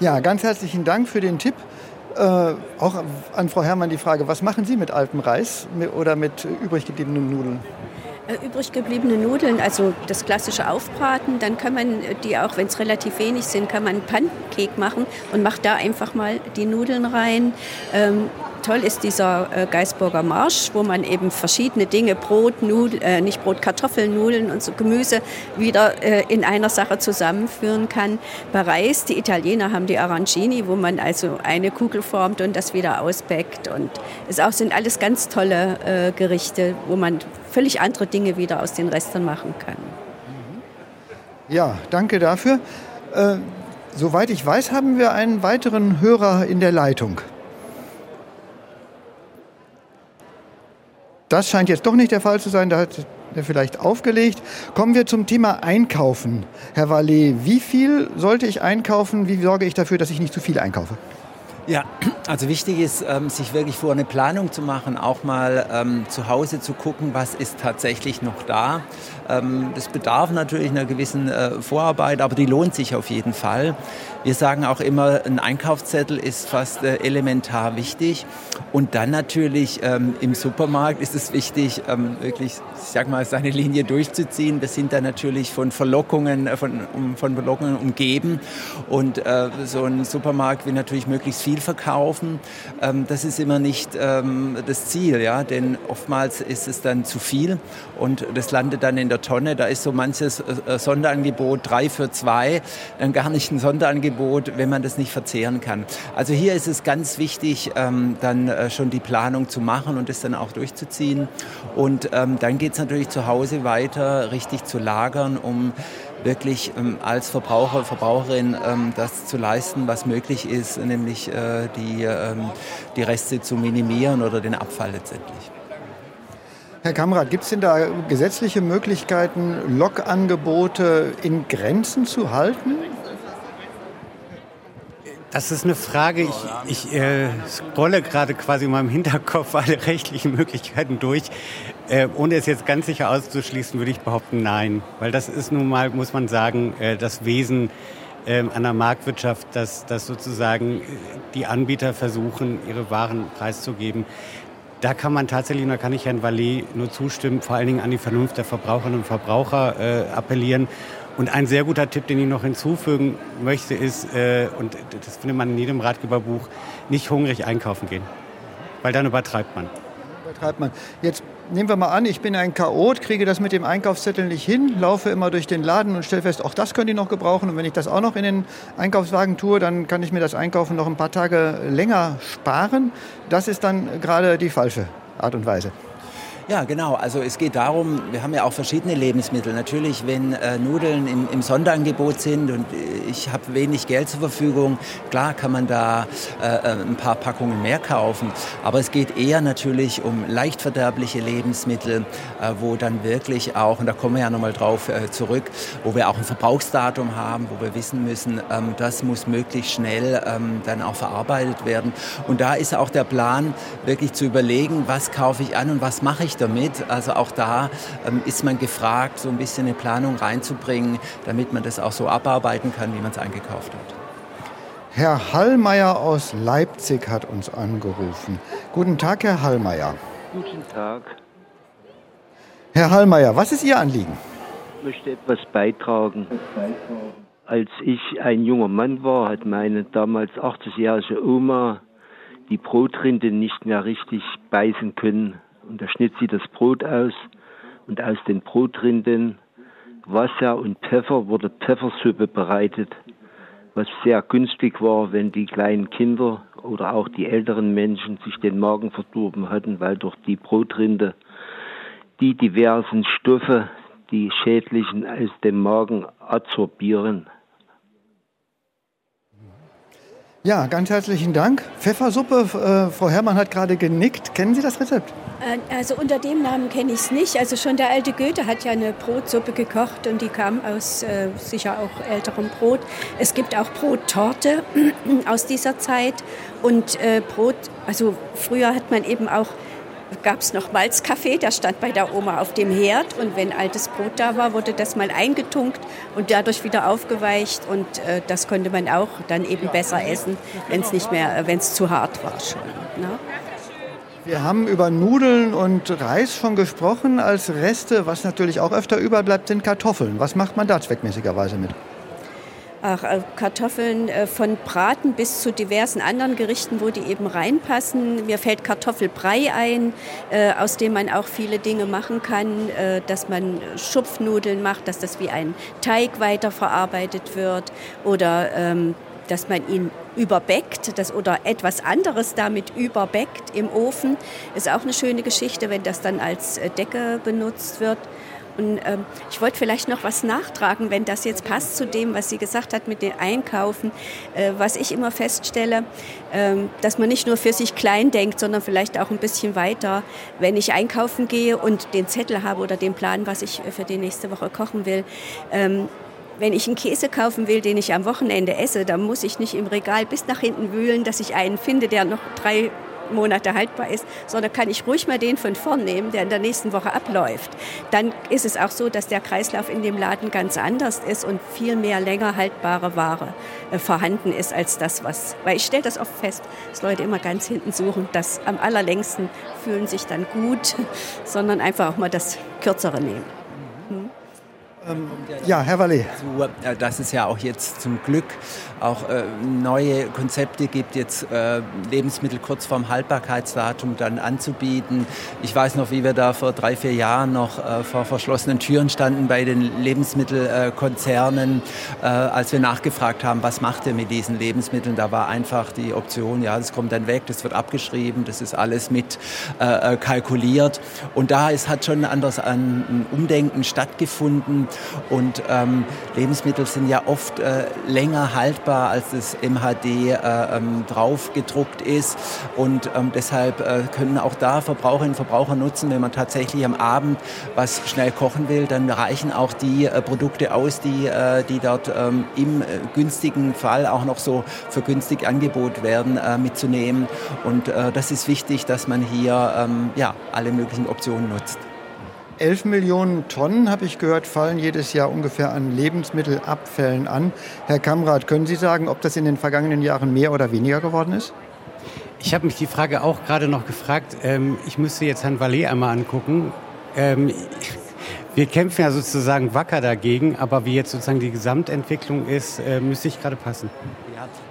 B: Ja, ganz herzlichen Dank für den Tipp. Äh, auch an Frau Herrmann die Frage, was machen Sie mit altem Reis oder mit übrig gebliebenen Nudeln?
D: Äh, übrig gebliebene Nudeln, also das klassische Aufbraten, dann kann man die auch, wenn es relativ wenig sind, kann man einen Pancake machen und macht da einfach mal die Nudeln rein. Ähm, toll ist dieser äh, Geisburger Marsch, wo man eben verschiedene Dinge, Brot, Nudel, äh, nicht Brot, Kartoffeln, Nudeln und so Gemüse wieder äh, in einer Sache zusammenführen kann. Bei Reis, die Italiener haben die Arancini, wo man also eine Kugel formt und das wieder ausbäckt. Und es auch sind alles ganz tolle äh, Gerichte, wo man völlig andere Dinge wieder aus den Resten machen kann.
B: Ja, danke dafür. Äh, soweit ich weiß, haben wir einen weiteren Hörer in der Leitung. Das scheint jetzt doch nicht der Fall zu sein. Da hat er vielleicht aufgelegt. Kommen wir zum Thema Einkaufen. Herr Vallet, wie viel sollte ich einkaufen? Wie sorge ich dafür, dass ich nicht zu viel einkaufe?
F: Ja, also wichtig ist, ähm, sich wirklich vor eine Planung zu machen, auch mal ähm, zu Hause zu gucken, was ist tatsächlich noch da. Ähm, das bedarf natürlich einer gewissen äh, Vorarbeit, aber die lohnt sich auf jeden Fall. Wir sagen auch immer, ein Einkaufszettel ist fast äh, elementar wichtig. Und dann natürlich ähm, im Supermarkt ist es wichtig, ähm, wirklich, ich sag mal, seine Linie durchzuziehen. Wir sind da natürlich von Verlockungen, äh, von, um, von Verlockungen umgeben. Und äh, so ein Supermarkt will natürlich möglichst viel verkaufen. Ähm, das ist immer nicht ähm, das Ziel, ja, denn oftmals ist es dann zu viel und das landet dann in der Tonne. Da ist so manches äh, Sonderangebot drei für zwei, dann gar nicht ein Sonderangebot, wenn man das nicht verzehren kann. Also hier ist es ganz wichtig, ähm, dann äh, schon die Planung zu machen und es dann auch durchzuziehen. Und ähm, dann geht es natürlich zu Hause weiter, richtig zu lagern, um wirklich ähm, als Verbraucher, Verbraucherin ähm, das zu leisten, was möglich ist, nämlich äh, die, ähm, die Reste zu minimieren oder den Abfall letztendlich.
B: Herr Kamrat, gibt es denn da gesetzliche Möglichkeiten, Lokangebote in Grenzen zu halten?
E: Das ist eine Frage. Ich, ich äh, scrolle gerade quasi in meinem Hinterkopf alle rechtlichen Möglichkeiten durch. Äh, ohne es jetzt ganz sicher auszuschließen, würde ich behaupten, nein. Weil das ist nun mal, muss man sagen, äh, das Wesen äh, der Marktwirtschaft, dass, dass sozusagen äh, die Anbieter versuchen, ihre Waren preiszugeben. Da kann man tatsächlich, und da kann ich Herrn Vallet nur zustimmen, vor allen Dingen an die Vernunft der Verbraucherinnen und Verbraucher äh, appellieren Und ein sehr guter Tipp, den ich noch hinzufügen möchte, ist, äh, und das findet man in jedem Ratgeberbuch, nicht hungrig einkaufen gehen. Weil dann übertreibt man.
B: Übertreibt man. Jetzt nehmen wir mal an, ich bin ein Chaot, kriege das mit dem Einkaufszettel nicht hin, laufe immer durch den Laden und stelle fest, auch das könnte ich noch gebrauchen. Und wenn ich das auch noch in den Einkaufswagen tue, dann kann ich mir das Einkaufen noch ein paar Tage länger sparen. Das ist dann gerade die falsche Art und Weise.
F: Ja, genau. Also es geht darum, wir haben ja auch verschiedene Lebensmittel. Natürlich, wenn äh, Nudeln im, im, Sonderangebot sind und äh, ich habe wenig Geld zur Verfügung, klar kann man da äh, äh, ein paar Packungen mehr kaufen. Aber es geht eher natürlich um leicht verderbliche Lebensmittel, äh, wo dann wirklich auch, und da kommen wir ja nochmal drauf äh, zurück, wo wir auch ein Verbrauchsdatum haben, wo wir wissen müssen, ähm, das muss möglichst schnell ähm, dann auch verarbeitet werden. Und da ist auch der Plan, wirklich zu überlegen, was kaufe ich an und was mache ich damit. Also auch da ähm, ist man gefragt, so ein bisschen eine Planung reinzubringen, damit man das auch so abarbeiten kann, wie man es eingekauft hat.
B: Herr Hallmeier aus Leipzig hat uns angerufen. Guten Tag, Herr Hallmeier.
M: Guten Tag.
B: Herr Hallmeier, was ist Ihr Anliegen?
M: Ich möchte etwas beitragen. Als ich ein junger Mann war, hat meine damals 80-jährige Oma die Brotrinde nicht mehr richtig beißen können. Und da schnitt sie das Brot aus und aus den Brotrinden, Wasser und Pfeffer wurde Pfeffersuppe bereitet, was sehr günstig war, wenn die kleinen Kinder oder auch die älteren Menschen sich den Magen verdorben hatten, weil durch die Brotrinde die diversen Stoffe, die schädlichen aus dem Magen absorbieren.
B: Ja, ganz herzlichen Dank. Pfeffersuppe, äh, Frau Herrmann hat gerade genickt. Kennen Sie das Rezept?
D: Äh, also unter dem Namen kenne ich es nicht. Also schon der alte Goethe hat ja eine Brotsuppe gekocht und die kam aus äh, sicher auch älterem Brot. Es gibt auch Brottorte aus dieser Zeit und äh, Brot, also früher hat man eben auch gab es noch Malzkaffee, der stand bei der Oma auf dem Herd und wenn altes Brot da war, wurde das mal eingetunkt und dadurch wieder aufgeweicht und äh, das konnte man auch dann eben besser essen, wenn es nicht mehr, äh, wenn es zu hart war schon. Ne?
B: Wir haben über Nudeln und Reis schon gesprochen als Reste. Was natürlich auch öfter überbleibt, sind Kartoffeln. Was macht man da zweckmäßigerweise mit?
D: Äh, Kartoffeln äh, von Braten bis zu diversen anderen Gerichten, wo die eben reinpassen. Mir fällt Kartoffelbrei ein, äh, aus dem man auch viele Dinge machen kann, dass man Schupfnudeln macht, dass das wie ein Teig weiterverarbeitet wird oder ähm, dass man ihn überbeckt das, oder etwas anderes damit überbeckt im Ofen. Ist auch eine schöne Geschichte, wenn das dann als Decke benutzt wird. Und ähm, ich wollte vielleicht noch was nachtragen, wenn das jetzt passt zu dem, was sie gesagt hat mit den Einkaufen. Äh, was ich immer feststelle, ähm, dass man nicht nur für sich klein denkt, sondern vielleicht auch ein bisschen weiter. Wenn ich einkaufen gehe und den Zettel habe oder den Plan, was ich für die nächste Woche kochen will, ähm, wenn ich einen Käse kaufen will, den ich am Wochenende esse, dann muss ich nicht im Regal bis nach hinten wühlen, dass ich einen finde, der noch drei Monate haltbar ist, sondern kann ich ruhig mal den von vorn nehmen, der in der nächsten Woche abläuft. Dann ist es auch so, dass der Kreislauf in dem Laden ganz anders ist und viel mehr länger haltbare Ware äh, vorhanden ist als das, was. Weil ich stelle das oft fest, dass Leute immer ganz hinten suchen, das am allerlängsten fühlen sich dann gut, sondern einfach auch mal das Kürzere nehmen. Hm.
B: Ähm, ja, Herr Wallet.
F: Äh, dass es ja auch jetzt zum Glück auch äh, neue Konzepte gibt, jetzt äh, Lebensmittel kurz vorm Haltbarkeitsdatum dann anzubieten. Ich weiß noch, wie wir da vor drei, vier Jahren noch äh, vor verschlossenen Türen standen bei den Lebensmittelkonzernen, als wir nachgefragt haben, was macht ihr mit diesen Lebensmitteln. Da war einfach die Option, ja, das kommt dann weg, das wird abgeschrieben, das ist alles mit kalkuliert. Und da ist, hat schon ein anderes ein Umdenken stattgefunden. Und ähm, Lebensmittel sind ja oft äh, länger haltbar, als es im HD äh, ähm, drauf gedruckt ist. Und ähm, deshalb äh, können auch da Verbraucherinnen und Verbraucher nutzen, wenn man tatsächlich am Abend was schnell kochen will, dann reichen auch die äh, Produkte aus, die, äh, die dort ähm, im äh, günstigen Fall auch noch so für günstig Angebot werden, mitzunehmen. Und das ist wichtig, dass man hier ähm, ja, alle möglichen Optionen nutzt.
B: 11 Millionen Tonnen, habe ich gehört, fallen jedes Jahr ungefähr an Lebensmittelabfällen an. Herr Kamrat, können Sie sagen, ob das in den vergangenen Jahren mehr oder weniger geworden ist?
E: Ich habe mich die Frage auch gerade noch gefragt. Ähm, ich müsste jetzt Herrn Vallet einmal angucken. Ähm, Wir kämpfen ja sozusagen wacker dagegen, aber wie jetzt sozusagen die Gesamtentwicklung ist, äh, müsste ich gerade passen.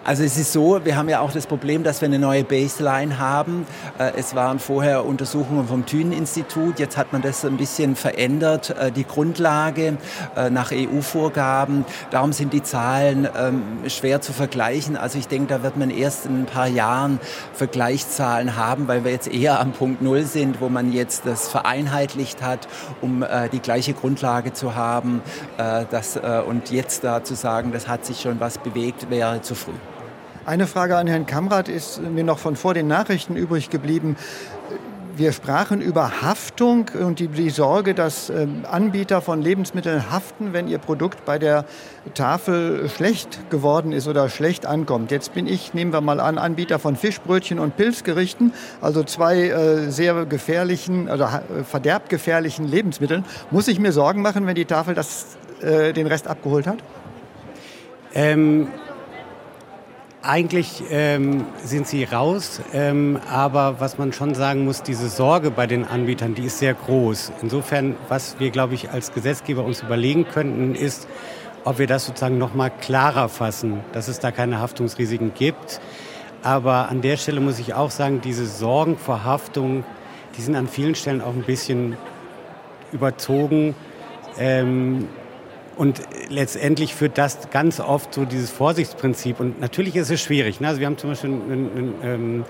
F: Also es ist so, wir haben ja auch das Problem, dass wir eine neue Baseline haben. Äh, es waren vorher Untersuchungen vom Thünen-Institut, jetzt hat man das ein bisschen verändert, äh, die Grundlage äh, nach EU-Vorgaben. Darum sind die Zahlen ähm, schwer zu vergleichen. Also ich denke, da wird man erst in ein paar Jahren Vergleichszahlen haben, weil wir jetzt eher am Punkt Null sind, wo man jetzt das vereinheitlicht hat, um die gleiche Grundlage zu haben. Und jetzt da zu sagen, das hat sich schon was bewegt, wäre zu früh.
B: Eine Frage an Herrn Kamrat ist mir noch von vor den Nachrichten übrig geblieben. Wir sprachen über Haftung und die, die Sorge, dass ähm, Anbieter von Lebensmitteln haften, wenn ihr Produkt bei der Tafel schlecht geworden ist oder schlecht ankommt. Jetzt bin ich, nehmen wir mal an, Anbieter von Fischbrötchen und Pilzgerichten, also zwei äh, sehr gefährlichen oder äh, verderbgefährlichen Lebensmitteln. Muss ich mir Sorgen machen, wenn die Tafel das, äh, den Rest abgeholt hat?
E: Ähm, eigentlich ähm, sind sie raus, ähm, aber was man schon sagen muss, diese Sorge bei den Anbietern, die ist sehr groß. Insofern, was wir, glaube ich, als Gesetzgeber uns überlegen könnten, ist, ob wir das sozusagen noch mal klarer fassen, dass es da keine Haftungsrisiken gibt. Aber an der Stelle muss ich auch sagen, diese Sorgen vor Haftung, die sind an vielen Stellen auch ein bisschen überzogen. Ähm, und letztendlich führt das ganz oft so dieses Vorsichtsprinzip. Und natürlich ist es schwierig. Ne? Also wir haben zum Beispiel ein, ein, ein ähm,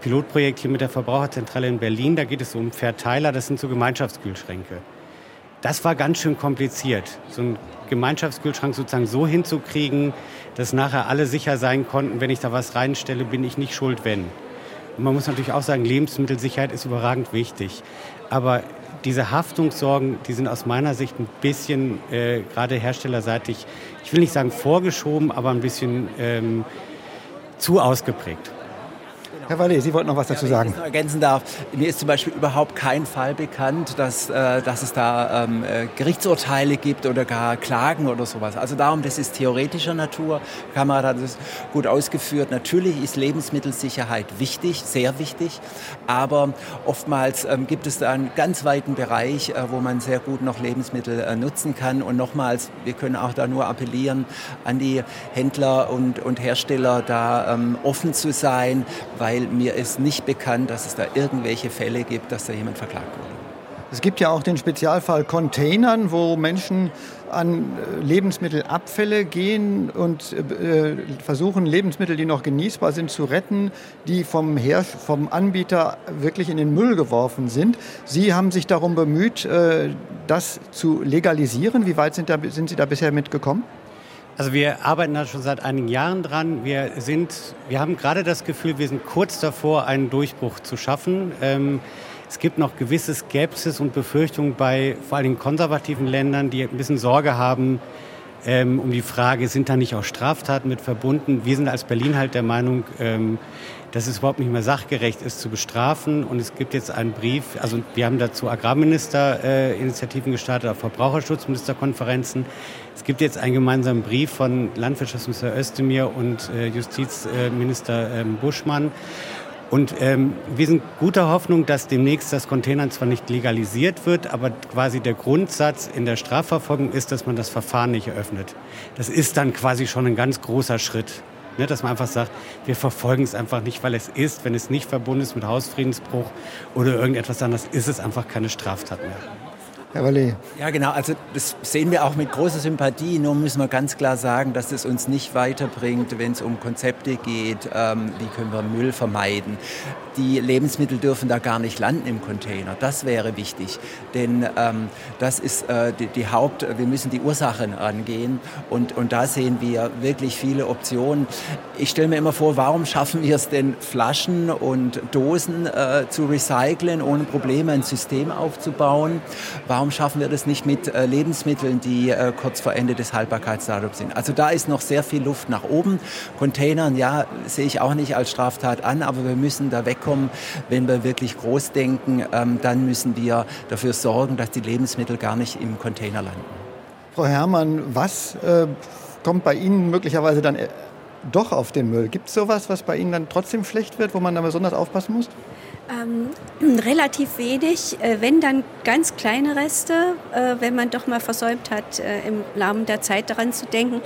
E: Pilotprojekt hier mit der Verbraucherzentrale in Berlin. Da geht es um Verteiler. Das sind so Gemeinschaftskühlschränke. Das war ganz schön kompliziert, so einen Gemeinschaftskühlschrank sozusagen so hinzukriegen, dass nachher alle sicher sein konnten, wenn ich da was reinstelle, bin ich nicht schuld, wenn. Und man muss natürlich auch sagen, Lebensmittelsicherheit ist überragend wichtig. Aber diese Haftungssorgen, die sind aus meiner Sicht ein bisschen, äh, gerade herstellerseitig, ich will nicht sagen vorgeschoben, aber ein bisschen ähm, zu ausgeprägt.
B: Herr Wallet, Sie wollten noch was dazu sagen.
F: Wenn ich noch ergänzen darf, mir ist zum Beispiel überhaupt kein Fall bekannt, dass, äh, dass es da ähm, äh, Gerichtsurteile gibt oder gar Klagen oder sowas. Also darum, das ist theoretischer Natur. Kamera hat es gut ausgeführt. Natürlich ist Lebensmittelsicherheit wichtig, sehr wichtig, aber oftmals ähm, gibt es da einen ganz weiten Bereich, äh, wo man sehr gut noch Lebensmittel äh, nutzen kann. Und nochmals, wir können auch da nur appellieren an die Händler und, und Hersteller, da ähm, offen zu sein, weil weil mir ist nicht bekannt, dass es da irgendwelche Fälle gibt, dass da jemand verklagt wurde.
B: Es gibt ja auch den Spezialfall Containern, wo Menschen an äh, Lebensmittelabfälle gehen und äh, versuchen, Lebensmittel, die noch genießbar sind, zu retten, die vom, Her vom Anbieter wirklich in den Müll geworfen sind. Sie haben sich darum bemüht, äh, das zu legalisieren. Wie weit sind, da, sind Sie da bisher mitgekommen?
E: Also wir arbeiten da schon seit einigen Jahren dran. Wir sind, wir haben gerade das Gefühl, wir sind kurz davor, einen Durchbruch zu schaffen. Ähm, es gibt noch gewisse Skepsis und Befürchtungen bei vor allem konservativen Ländern, die ein bisschen Sorge haben ähm, um die Frage, sind da nicht auch Straftaten mit verbunden? Wir sind als Berlin halt der Meinung, ähm, dass es überhaupt nicht mehr sachgerecht ist zu bestrafen. Und es gibt jetzt einen Brief, also wir haben dazu Agrarministerinitiativen äh, gestartet, auch Verbraucherschutzministerkonferenzen. Es gibt jetzt einen gemeinsamen Brief von Landwirtschaftsminister Özdemir und äh, Justizminister ähm, Buschmann. Und ähm, wir sind guter Hoffnung, dass demnächst das Containern zwar nicht legalisiert wird, aber quasi der Grundsatz in der Strafverfolgung ist, dass man das Verfahren nicht eröffnet. Das ist dann quasi schon ein ganz großer Schritt. Ne, dass man einfach sagt, wir verfolgen es einfach nicht, weil es ist, wenn es nicht verbunden ist mit Hausfriedensbruch oder irgendetwas anderes, ist es einfach keine Straftat mehr.
B: Herr Wallet.
F: Ja, genau. Also das sehen wir auch mit großer Sympathie. Nur müssen wir ganz klar sagen, dass es uns nicht weiterbringt, wenn es um Konzepte geht, ähm, wie können wir Müll vermeiden die Lebensmittel dürfen da gar nicht landen im Container. Das wäre wichtig, denn ähm, das ist äh, die, die, Haupt, wir müssen die Ursachen angehen und, und da sehen wir wirklich viele Optionen. Ich stelle mir immer vor, warum schaffen wir es denn, Flaschen und Dosen äh, zu recyceln, ohne Probleme ein System aufzubauen? Warum schaffen wir das nicht mit äh, Lebensmitteln, die äh, kurz vor Ende des Haltbarkeitsdatums sind? Also da ist noch sehr viel Luft nach oben. Containern, ja, sehe ich auch nicht als Straftat an, aber wir müssen da weg kommen. Wenn wir wirklich groß denken, ähm, dann müssen wir dafür sorgen, dass die Lebensmittel gar nicht im Container landen.
B: Frau Herrmann, was äh, kommt bei Ihnen möglicherweise dann äh, doch auf den Müll? Gibt es sowas, was bei Ihnen dann trotzdem schlecht wird, wo man da besonders aufpassen muss?
D: Ähm, relativ wenig, äh, wenn dann ganz kleine Reste, äh, wenn man doch mal versäumt hat, äh, im Rahmen der Zeit daran zu denken.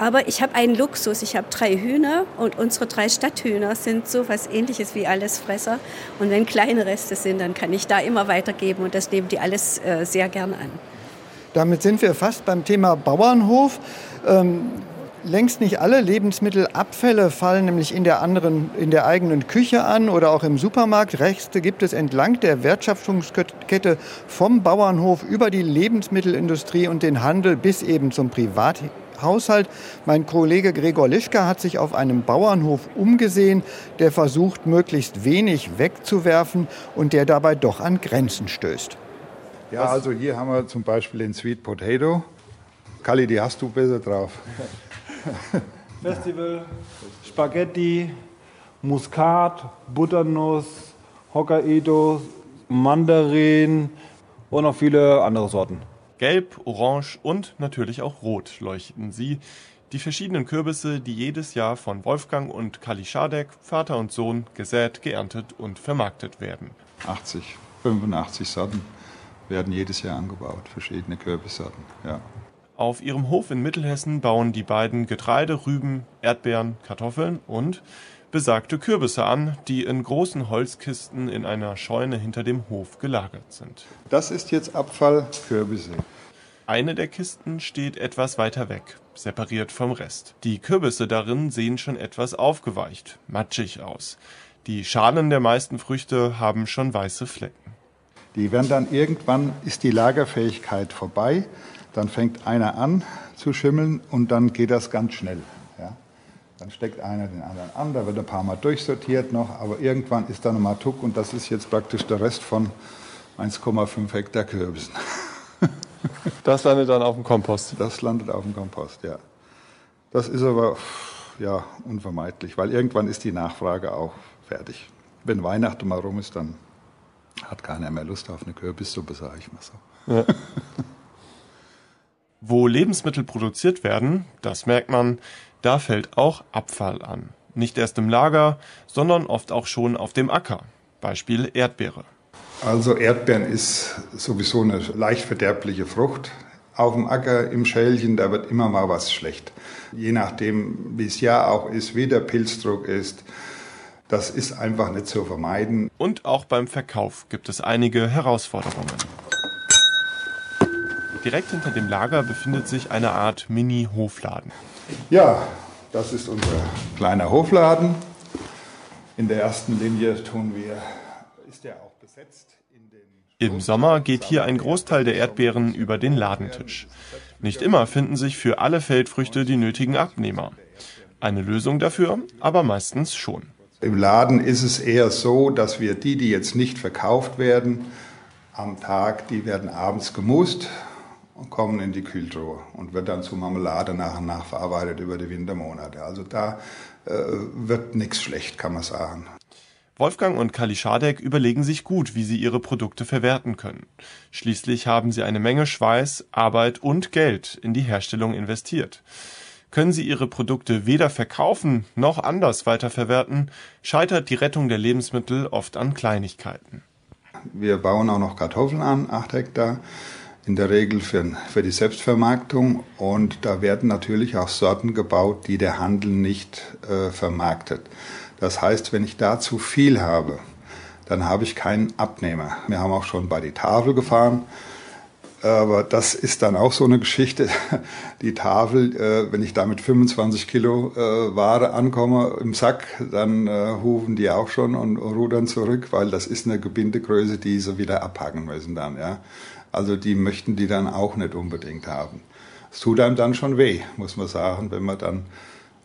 D: Aber ich habe einen Luxus. Ich habe drei Hühner und unsere drei Stadthühner sind so was ähnliches wie Allesfresser. Und wenn kleine Reste sind, dann kann ich da immer weitergeben und das nehmen die alles sehr gern an.
B: Damit sind wir fast beim Thema Bauernhof. Ähm, Längst nicht alle Lebensmittelabfälle fallen nämlich in der, anderen, in der eigenen Küche an oder auch im Supermarkt. Reste gibt es entlang der Wertschöpfungskette vom Bauernhof über die Lebensmittelindustrie und den Handel bis eben zum Privathaushalt. Mein Kollege Gregor Lischka hat sich auf einem Bauernhof umgesehen, der versucht, möglichst wenig wegzuwerfen und der dabei doch an Grenzen stößt.
N: Ja, also hier haben wir zum Beispiel den Sweet Potato. Kali, die hast du besser drauf.
O: Festival, Spaghetti, Muskat, Butternuss, Hokkaido, Mandarin und noch viele andere Sorten.
A: Gelb, orange und natürlich auch rot leuchten sie. Die verschiedenen Kürbisse, die jedes Jahr von Wolfgang und Kali Schadek, Vater und Sohn, gesät, geerntet und vermarktet werden.
N: 80, 85 Sorten werden jedes Jahr angebaut, verschiedene Kürbissorten. Ja.
A: Auf ihrem Hof in Mittelhessen bauen die beiden Getreide, Rüben, Erdbeeren, Kartoffeln und besagte Kürbisse an, die in großen Holzkisten in einer Scheune hinter dem Hof gelagert sind.
N: Das ist jetzt Abfall Kürbisse.
A: Eine der Kisten steht etwas weiter weg, separiert vom Rest. Die Kürbisse darin sehen schon etwas aufgeweicht, matschig aus. Die Schalen der meisten Früchte haben schon weiße Flecken.
N: Die werden dann irgendwann ist die Lagerfähigkeit vorbei dann fängt einer an zu schimmeln und dann geht das ganz schnell. Ja. Dann steckt einer den anderen an, da wird ein paar Mal durchsortiert noch, aber irgendwann ist da nochmal Tuck und das ist jetzt praktisch der Rest von 1,5 Hektar Kürbissen.
A: Das landet dann auf dem Kompost?
N: Das landet auf dem Kompost, ja. Das ist aber ja, unvermeidlich, weil irgendwann ist die Nachfrage auch fertig. Wenn Weihnachten mal rum ist, dann hat keiner mehr Lust auf eine Kürbissuppe, sage ich mal so. Ja.
A: Wo Lebensmittel produziert werden, das merkt man, da fällt auch Abfall an. Nicht erst im Lager, sondern oft auch schon auf dem Acker. Beispiel Erdbeere.
N: Also Erdbeeren ist sowieso eine leicht verderbliche Frucht. Auf dem Acker im Schälchen, da wird immer mal was schlecht. Je nachdem, wie es ja auch ist, wie der Pilzdruck ist. Das ist einfach nicht zu vermeiden.
A: Und auch beim Verkauf gibt es einige Herausforderungen. Direkt hinter dem Lager befindet sich eine Art Mini-Hofladen.
N: Ja, das ist unser kleiner Hofladen. In der ersten Linie tun wir, ist der auch besetzt.
A: Im Sommer geht hier ein Großteil der Erdbeeren über den Ladentisch. Nicht immer finden sich für alle Feldfrüchte die nötigen Abnehmer. Eine Lösung dafür, aber meistens schon.
N: Im Laden ist es eher so, dass wir die, die jetzt nicht verkauft werden, am Tag, die werden abends gemust und kommen in die Kühltruhe und wird dann zu Marmelade nach und nach verarbeitet über die Wintermonate. Also da äh, wird nichts schlecht, kann man sagen.
A: Wolfgang und Kali Schadek überlegen sich gut, wie sie ihre Produkte verwerten können. Schließlich haben sie eine Menge Schweiß, Arbeit und Geld in die Herstellung investiert. Können sie ihre Produkte weder verkaufen noch anders weiterverwerten, scheitert die Rettung der Lebensmittel oft an Kleinigkeiten.
N: Wir bauen auch noch Kartoffeln an, 8 Hektar in der Regel für, für die Selbstvermarktung. Und da werden natürlich auch Sorten gebaut, die der Handel nicht äh, vermarktet. Das heißt, wenn ich da zu viel habe, dann habe ich keinen Abnehmer. Wir haben auch schon bei die Tafel gefahren. Aber das ist dann auch so eine Geschichte. Die Tafel, äh, wenn ich da mit 25 Kilo äh, Ware ankomme im Sack, dann äh, hufen die auch schon und rudern zurück, weil das ist eine Gebindegröße, die sie wieder abhacken müssen dann. Ja. Also die möchten die dann auch nicht unbedingt haben. Es tut einem dann schon weh, muss man sagen, wenn man dann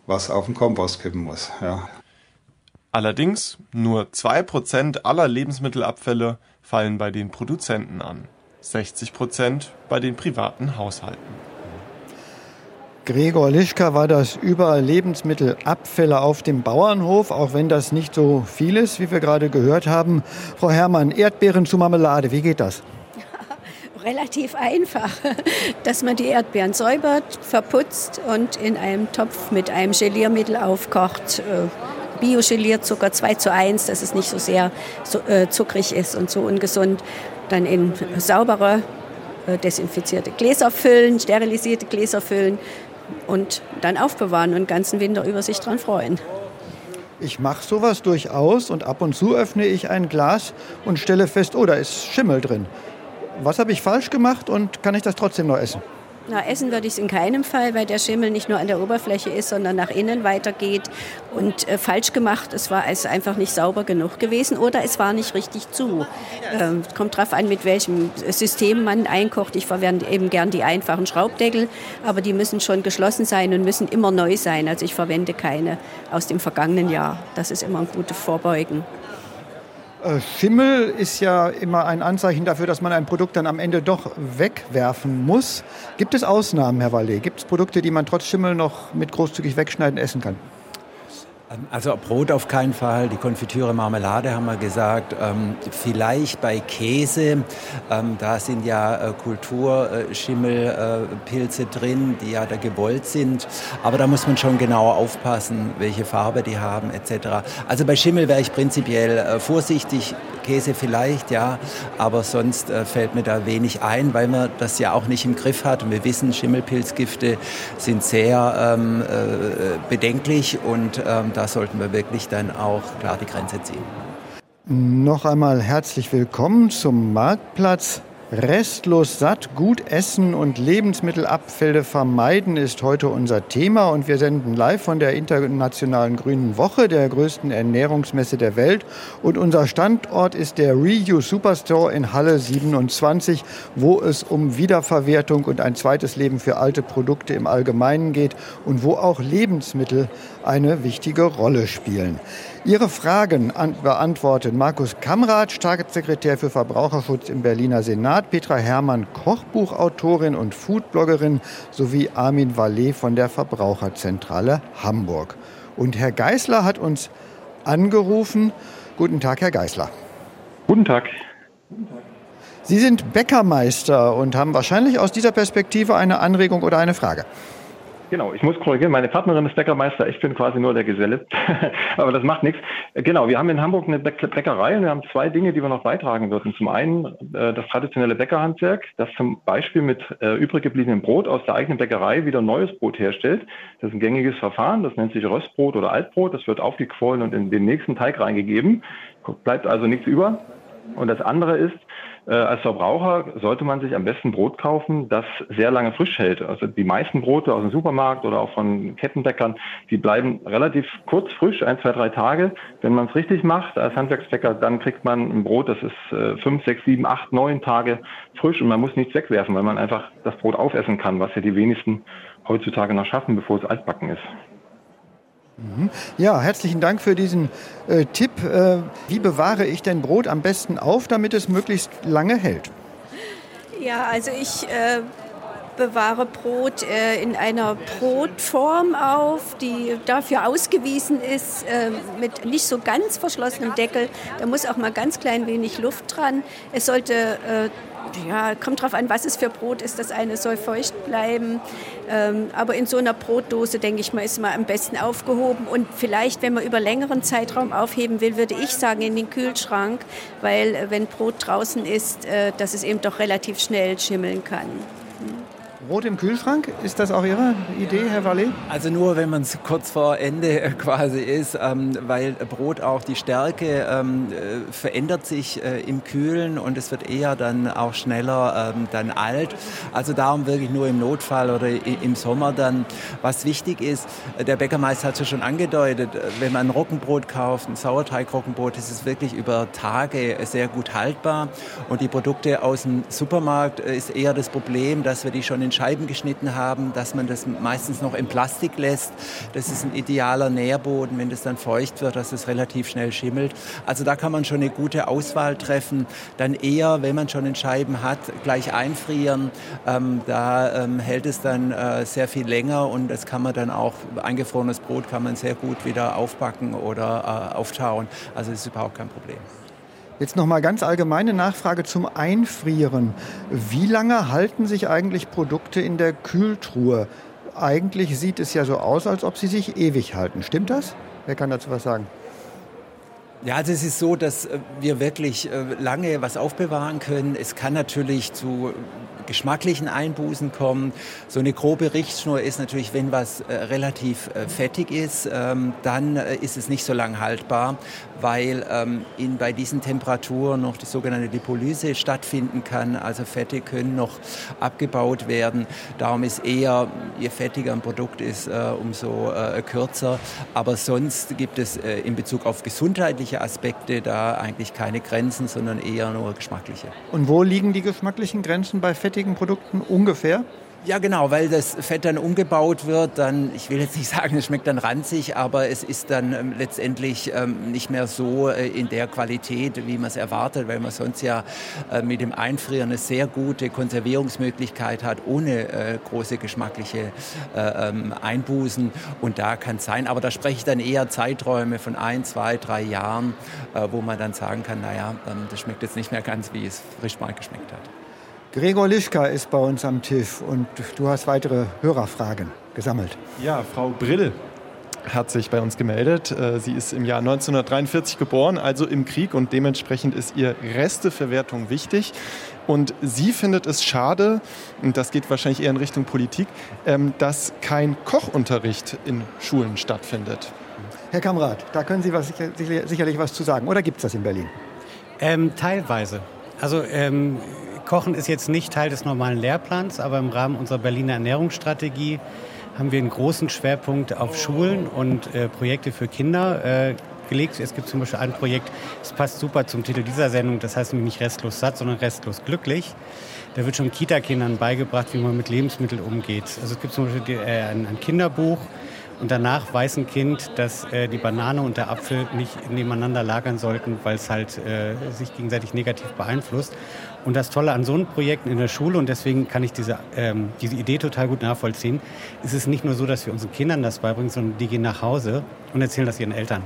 N: was auf den Kompost kippen muss. Ja.
A: Allerdings nur 2% aller Lebensmittelabfälle fallen bei den Produzenten an, 60% bei den privaten Haushalten.
B: Gregor Lischka war das über Lebensmittelabfälle auf dem Bauernhof, auch wenn das nicht so viel ist, wie wir gerade gehört haben. Frau Herrmann, Erdbeeren zu Marmelade, wie geht das?
D: Relativ einfach, dass man die Erdbeeren säubert, verputzt und in einem Topf mit einem Geliermittel aufkocht. Äh, Bio-Gelierzucker 2 zu 1, dass es nicht so sehr so, äh, zuckrig ist und so ungesund. Dann in saubere, äh, desinfizierte Gläser füllen, sterilisierte Gläser füllen und dann aufbewahren und den ganzen Winter über sich dran freuen.
B: Ich mache sowas durchaus und ab und zu öffne ich ein Glas und stelle fest, oh, da ist Schimmel drin. Was habe ich falsch gemacht und kann ich das trotzdem noch essen?
D: Na, essen würde ich es in keinem Fall, weil der Schimmel nicht nur an der Oberfläche ist, sondern nach innen weitergeht. Und äh, falsch gemacht, es war also einfach nicht sauber genug gewesen oder es war nicht richtig zu. Ähm, kommt darauf an, mit welchem System man einkocht. Ich verwende eben gern die einfachen Schraubdeckel, aber die müssen schon geschlossen sein und müssen immer neu sein. Also ich verwende keine aus dem vergangenen Jahr. Das ist immer ein gutes Vorbeugen.
B: Äh, Schimmel ist ja immer ein Anzeichen dafür, dass man ein Produkt dann am Ende doch wegwerfen muss. Gibt es Ausnahmen, Herr Wallet? Gibt es Produkte, die man trotz Schimmel noch mit großzügig wegschneiden essen kann?
F: Ähm, also Brot auf keinen Fall, die Konfitüre, Marmelade haben wir gesagt. Ähm, vielleicht bei Käse, ähm, da sind ja äh, Kulturschimmelpilze äh, drin, die ja da gewollt sind. Aber da muss man schon genauer aufpassen, welche Farbe die haben etc. Also bei Schimmel wäre ich prinzipiell äh, vorsichtig. Käse vielleicht, ja, aber sonst äh, fällt mir da wenig ein, weil man das ja auch nicht im Griff hat. Und wir wissen, Schimmelpilzgifte sind sehr ähm, äh, bedenklich und ähm, da sollten wir wirklich dann auch klar die Grenze ziehen.
B: Noch einmal herzlich willkommen zum Marktplatz. Restlos satt, gut essen und Lebensmittelabfälle vermeiden ist heute unser Thema und wir senden live von der Internationalen Grünen Woche, der größten Ernährungsmesse der Welt. Und unser Standort ist der Reuse Superstore in Halle 27, wo es um Wiederverwertung und ein zweites Leben für alte Produkte im Allgemeinen geht und wo auch Lebensmittel eine wichtige Rolle spielen. Ihre Fragen beantworten Markus Kamrath, Staatssekretär für Verbraucherschutz im Berliner Senat, Petra Hermann, Kochbuchautorin und Foodbloggerin, sowie Armin Wallet von der Verbraucherzentrale Hamburg. Und Herr Geißler hat uns angerufen. Guten Tag, Herr Geißler.
P: Guten Tag.
B: Sie sind Bäckermeister und haben wahrscheinlich aus dieser Perspektive eine Anregung oder eine Frage.
P: Genau, ich muss korrigieren, meine Partnerin ist Bäckermeister, ich bin quasi nur der Geselle, aber das macht nichts. Genau, wir haben in Hamburg eine Bäckerei und wir haben zwei Dinge, die wir noch beitragen würden. Zum einen äh, das traditionelle Bäckerhandwerk, das zum Beispiel mit äh, übrig gebliebenem Brot aus der eigenen Bäckerei wieder neues Brot herstellt. Das ist ein gängiges Verfahren, das nennt sich Röstbrot oder Altbrot, das wird aufgequollen und in den nächsten Teig reingegeben, bleibt also nichts über. Und das andere ist, als Verbraucher sollte man sich am besten Brot kaufen, das sehr lange frisch hält. Also die meisten Brote aus dem Supermarkt oder auch von Kettenbäckern, die bleiben relativ kurz frisch, ein, zwei, drei Tage. Wenn man es richtig macht als Handwerksbäcker, dann kriegt man ein Brot, das ist äh, fünf, sechs, sieben, acht, neun Tage frisch und man muss nichts wegwerfen, weil man einfach das Brot aufessen kann, was ja die wenigsten heutzutage noch schaffen, bevor es altbacken ist.
B: Mhm. Ja, herzlichen Dank für diesen äh, Tipp. Äh, wie bewahre ich denn Brot am besten auf, damit es möglichst lange hält?
D: Ja, also ich äh, bewahre Brot äh, in einer Brotform auf, die dafür ausgewiesen ist, äh, mit nicht so ganz verschlossenem Deckel. Da muss auch mal ganz klein wenig Luft dran. Es sollte äh, ja, kommt darauf an, was es für Brot ist. Das eine soll feucht bleiben. Ähm, aber in so einer Brotdose, denke ich mal, ist man am besten aufgehoben. Und vielleicht, wenn man über längeren Zeitraum aufheben will, würde ich sagen, in den Kühlschrank, weil äh, wenn Brot draußen ist, äh, dass es eben doch relativ schnell schimmeln kann.
B: Brot im Kühlschrank, ist das auch Ihre Idee, Herr Wallet?
F: Also nur, wenn man es kurz vor Ende äh, quasi ist, ähm, weil Brot auch die Stärke ähm, äh, verändert sich äh, im Kühlen und es wird eher dann auch schneller ähm, dann alt. Also darum wirklich nur im Notfall oder im Sommer dann. Was wichtig ist, der Bäckermeister hat es ja schon angedeutet, wenn man Roggenbrot kauft, ein Sauerteig-Roggenbrot, ist es wirklich über Tage sehr gut haltbar. Und die Produkte aus dem Supermarkt ist eher das Problem, dass wir die schon in Scheiben geschnitten haben, dass man das meistens noch in Plastik lässt. Das ist ein idealer Nährboden, wenn das dann feucht wird, dass es relativ schnell schimmelt. Also da kann man schon eine gute Auswahl treffen. Dann eher, wenn man schon in Scheiben hat, gleich einfrieren. Ähm, da ähm, hält es dann äh, sehr viel länger und das kann man dann auch, eingefrorenes Brot kann man sehr gut wieder aufbacken oder äh, auftauen. Also das ist überhaupt kein Problem.
B: Jetzt noch mal ganz allgemeine Nachfrage zum Einfrieren. Wie lange halten sich eigentlich Produkte in der Kühltruhe? Eigentlich sieht es ja so aus, als ob sie sich ewig halten. Stimmt das? Wer kann dazu was sagen?
F: Ja, also es ist so, dass äh, wir wirklich äh, lange was aufbewahren können. Es kann natürlich zu geschmacklichen Einbußen kommen. So eine grobe Richtschnur ist natürlich, wenn was äh, relativ äh, fettig ist, ähm, dann äh, ist es nicht so lang haltbar, weil ähm, in, bei diesen Temperaturen noch die sogenannte Lipolyse stattfinden kann. Also Fette können noch abgebaut werden. Darum ist eher, je fettiger ein Produkt ist, äh, umso äh, kürzer. Aber sonst gibt es äh, in Bezug auf gesundheitliche Aspekte da eigentlich keine Grenzen, sondern eher nur geschmackliche.
B: Und wo liegen die geschmacklichen Grenzen bei Fett? Fertigen Produkten ungefähr?
F: Ja, genau, weil das Fett dann umgebaut wird, dann, ich will jetzt nicht sagen, es schmeckt dann ranzig, aber es ist dann ähm, letztendlich ähm, nicht mehr so äh, in der Qualität, wie man es erwartet, weil man sonst ja äh, mit dem Einfrieren eine sehr gute Konservierungsmöglichkeit hat, ohne äh, große geschmackliche äh, ähm, Einbußen. Und da kann es sein, aber da spreche ich dann eher Zeiträume von ein, zwei, drei Jahren, äh, wo man dann sagen kann, naja, ähm, das schmeckt jetzt nicht mehr ganz, wie es frisch mal geschmeckt hat.
B: Gregor Lischka ist bei uns am Tisch und du hast weitere Hörerfragen gesammelt.
A: Ja, Frau Brill hat sich bei uns gemeldet. Äh, sie ist im Jahr 1943 geboren, also im Krieg und dementsprechend ist ihr Resteverwertung wichtig. Und sie findet es schade, und das geht wahrscheinlich eher in Richtung Politik, ähm, dass kein Kochunterricht in Schulen stattfindet.
B: Herr Kamrat, da können Sie was, sicherlich was zu sagen. Oder gibt es das in Berlin?
E: Ähm, teilweise. Also ähm, Kochen ist jetzt nicht Teil des normalen Lehrplans, aber im Rahmen unserer Berliner Ernährungsstrategie haben wir einen großen Schwerpunkt auf Schulen und äh, Projekte für Kinder äh, gelegt. Es gibt zum Beispiel ein Projekt, das passt super zum Titel dieser Sendung, das heißt nämlich nicht restlos satt, sondern restlos glücklich. Da wird schon Kita-Kindern beigebracht, wie man mit Lebensmitteln umgeht. Also es gibt zum Beispiel äh, ein, ein Kinderbuch, und danach weiß ein Kind, dass äh, die Banane und der Apfel nicht nebeneinander lagern sollten, weil es halt äh, sich gegenseitig negativ beeinflusst. Und das Tolle an so einem Projekt in der Schule, und deswegen kann ich diese, ähm, diese Idee total gut nachvollziehen, ist es nicht nur so, dass wir unseren Kindern das beibringen, sondern die gehen nach Hause und erzählen das ihren Eltern.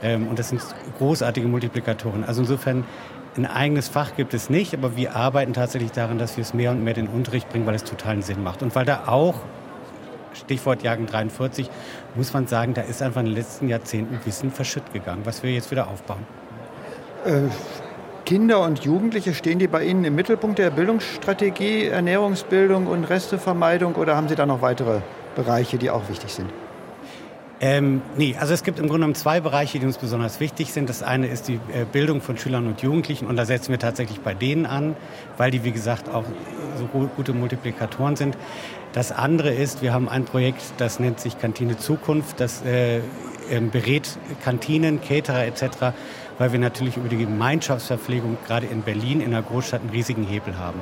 E: Ähm, und das sind großartige Multiplikatoren. Also insofern, ein eigenes Fach gibt es nicht, aber wir arbeiten tatsächlich daran, dass wir es mehr und mehr in den Unterricht bringen, weil es totalen Sinn macht. Und weil da auch, Stichwort Jagen 43, muss man sagen, da ist einfach in den letzten Jahrzehnten Wissen verschütt gegangen, was wir jetzt wieder aufbauen.
B: Äh, Kinder und Jugendliche, stehen die bei Ihnen im Mittelpunkt der Bildungsstrategie, Ernährungsbildung und Restevermeidung oder haben Sie da noch weitere Bereiche, die auch wichtig sind?
E: Ähm, nee, also es gibt im Grunde genommen zwei Bereiche, die uns besonders wichtig sind. Das eine ist die äh, Bildung von Schülern und Jugendlichen und da setzen wir tatsächlich bei denen an, weil die, wie gesagt, auch so gute Multiplikatoren sind. Das andere ist, wir haben ein Projekt, das nennt sich Kantine Zukunft, das äh, ähm, berät Kantinen, Caterer etc weil wir natürlich über die Gemeinschaftsverpflegung gerade in Berlin in der Großstadt einen riesigen Hebel haben.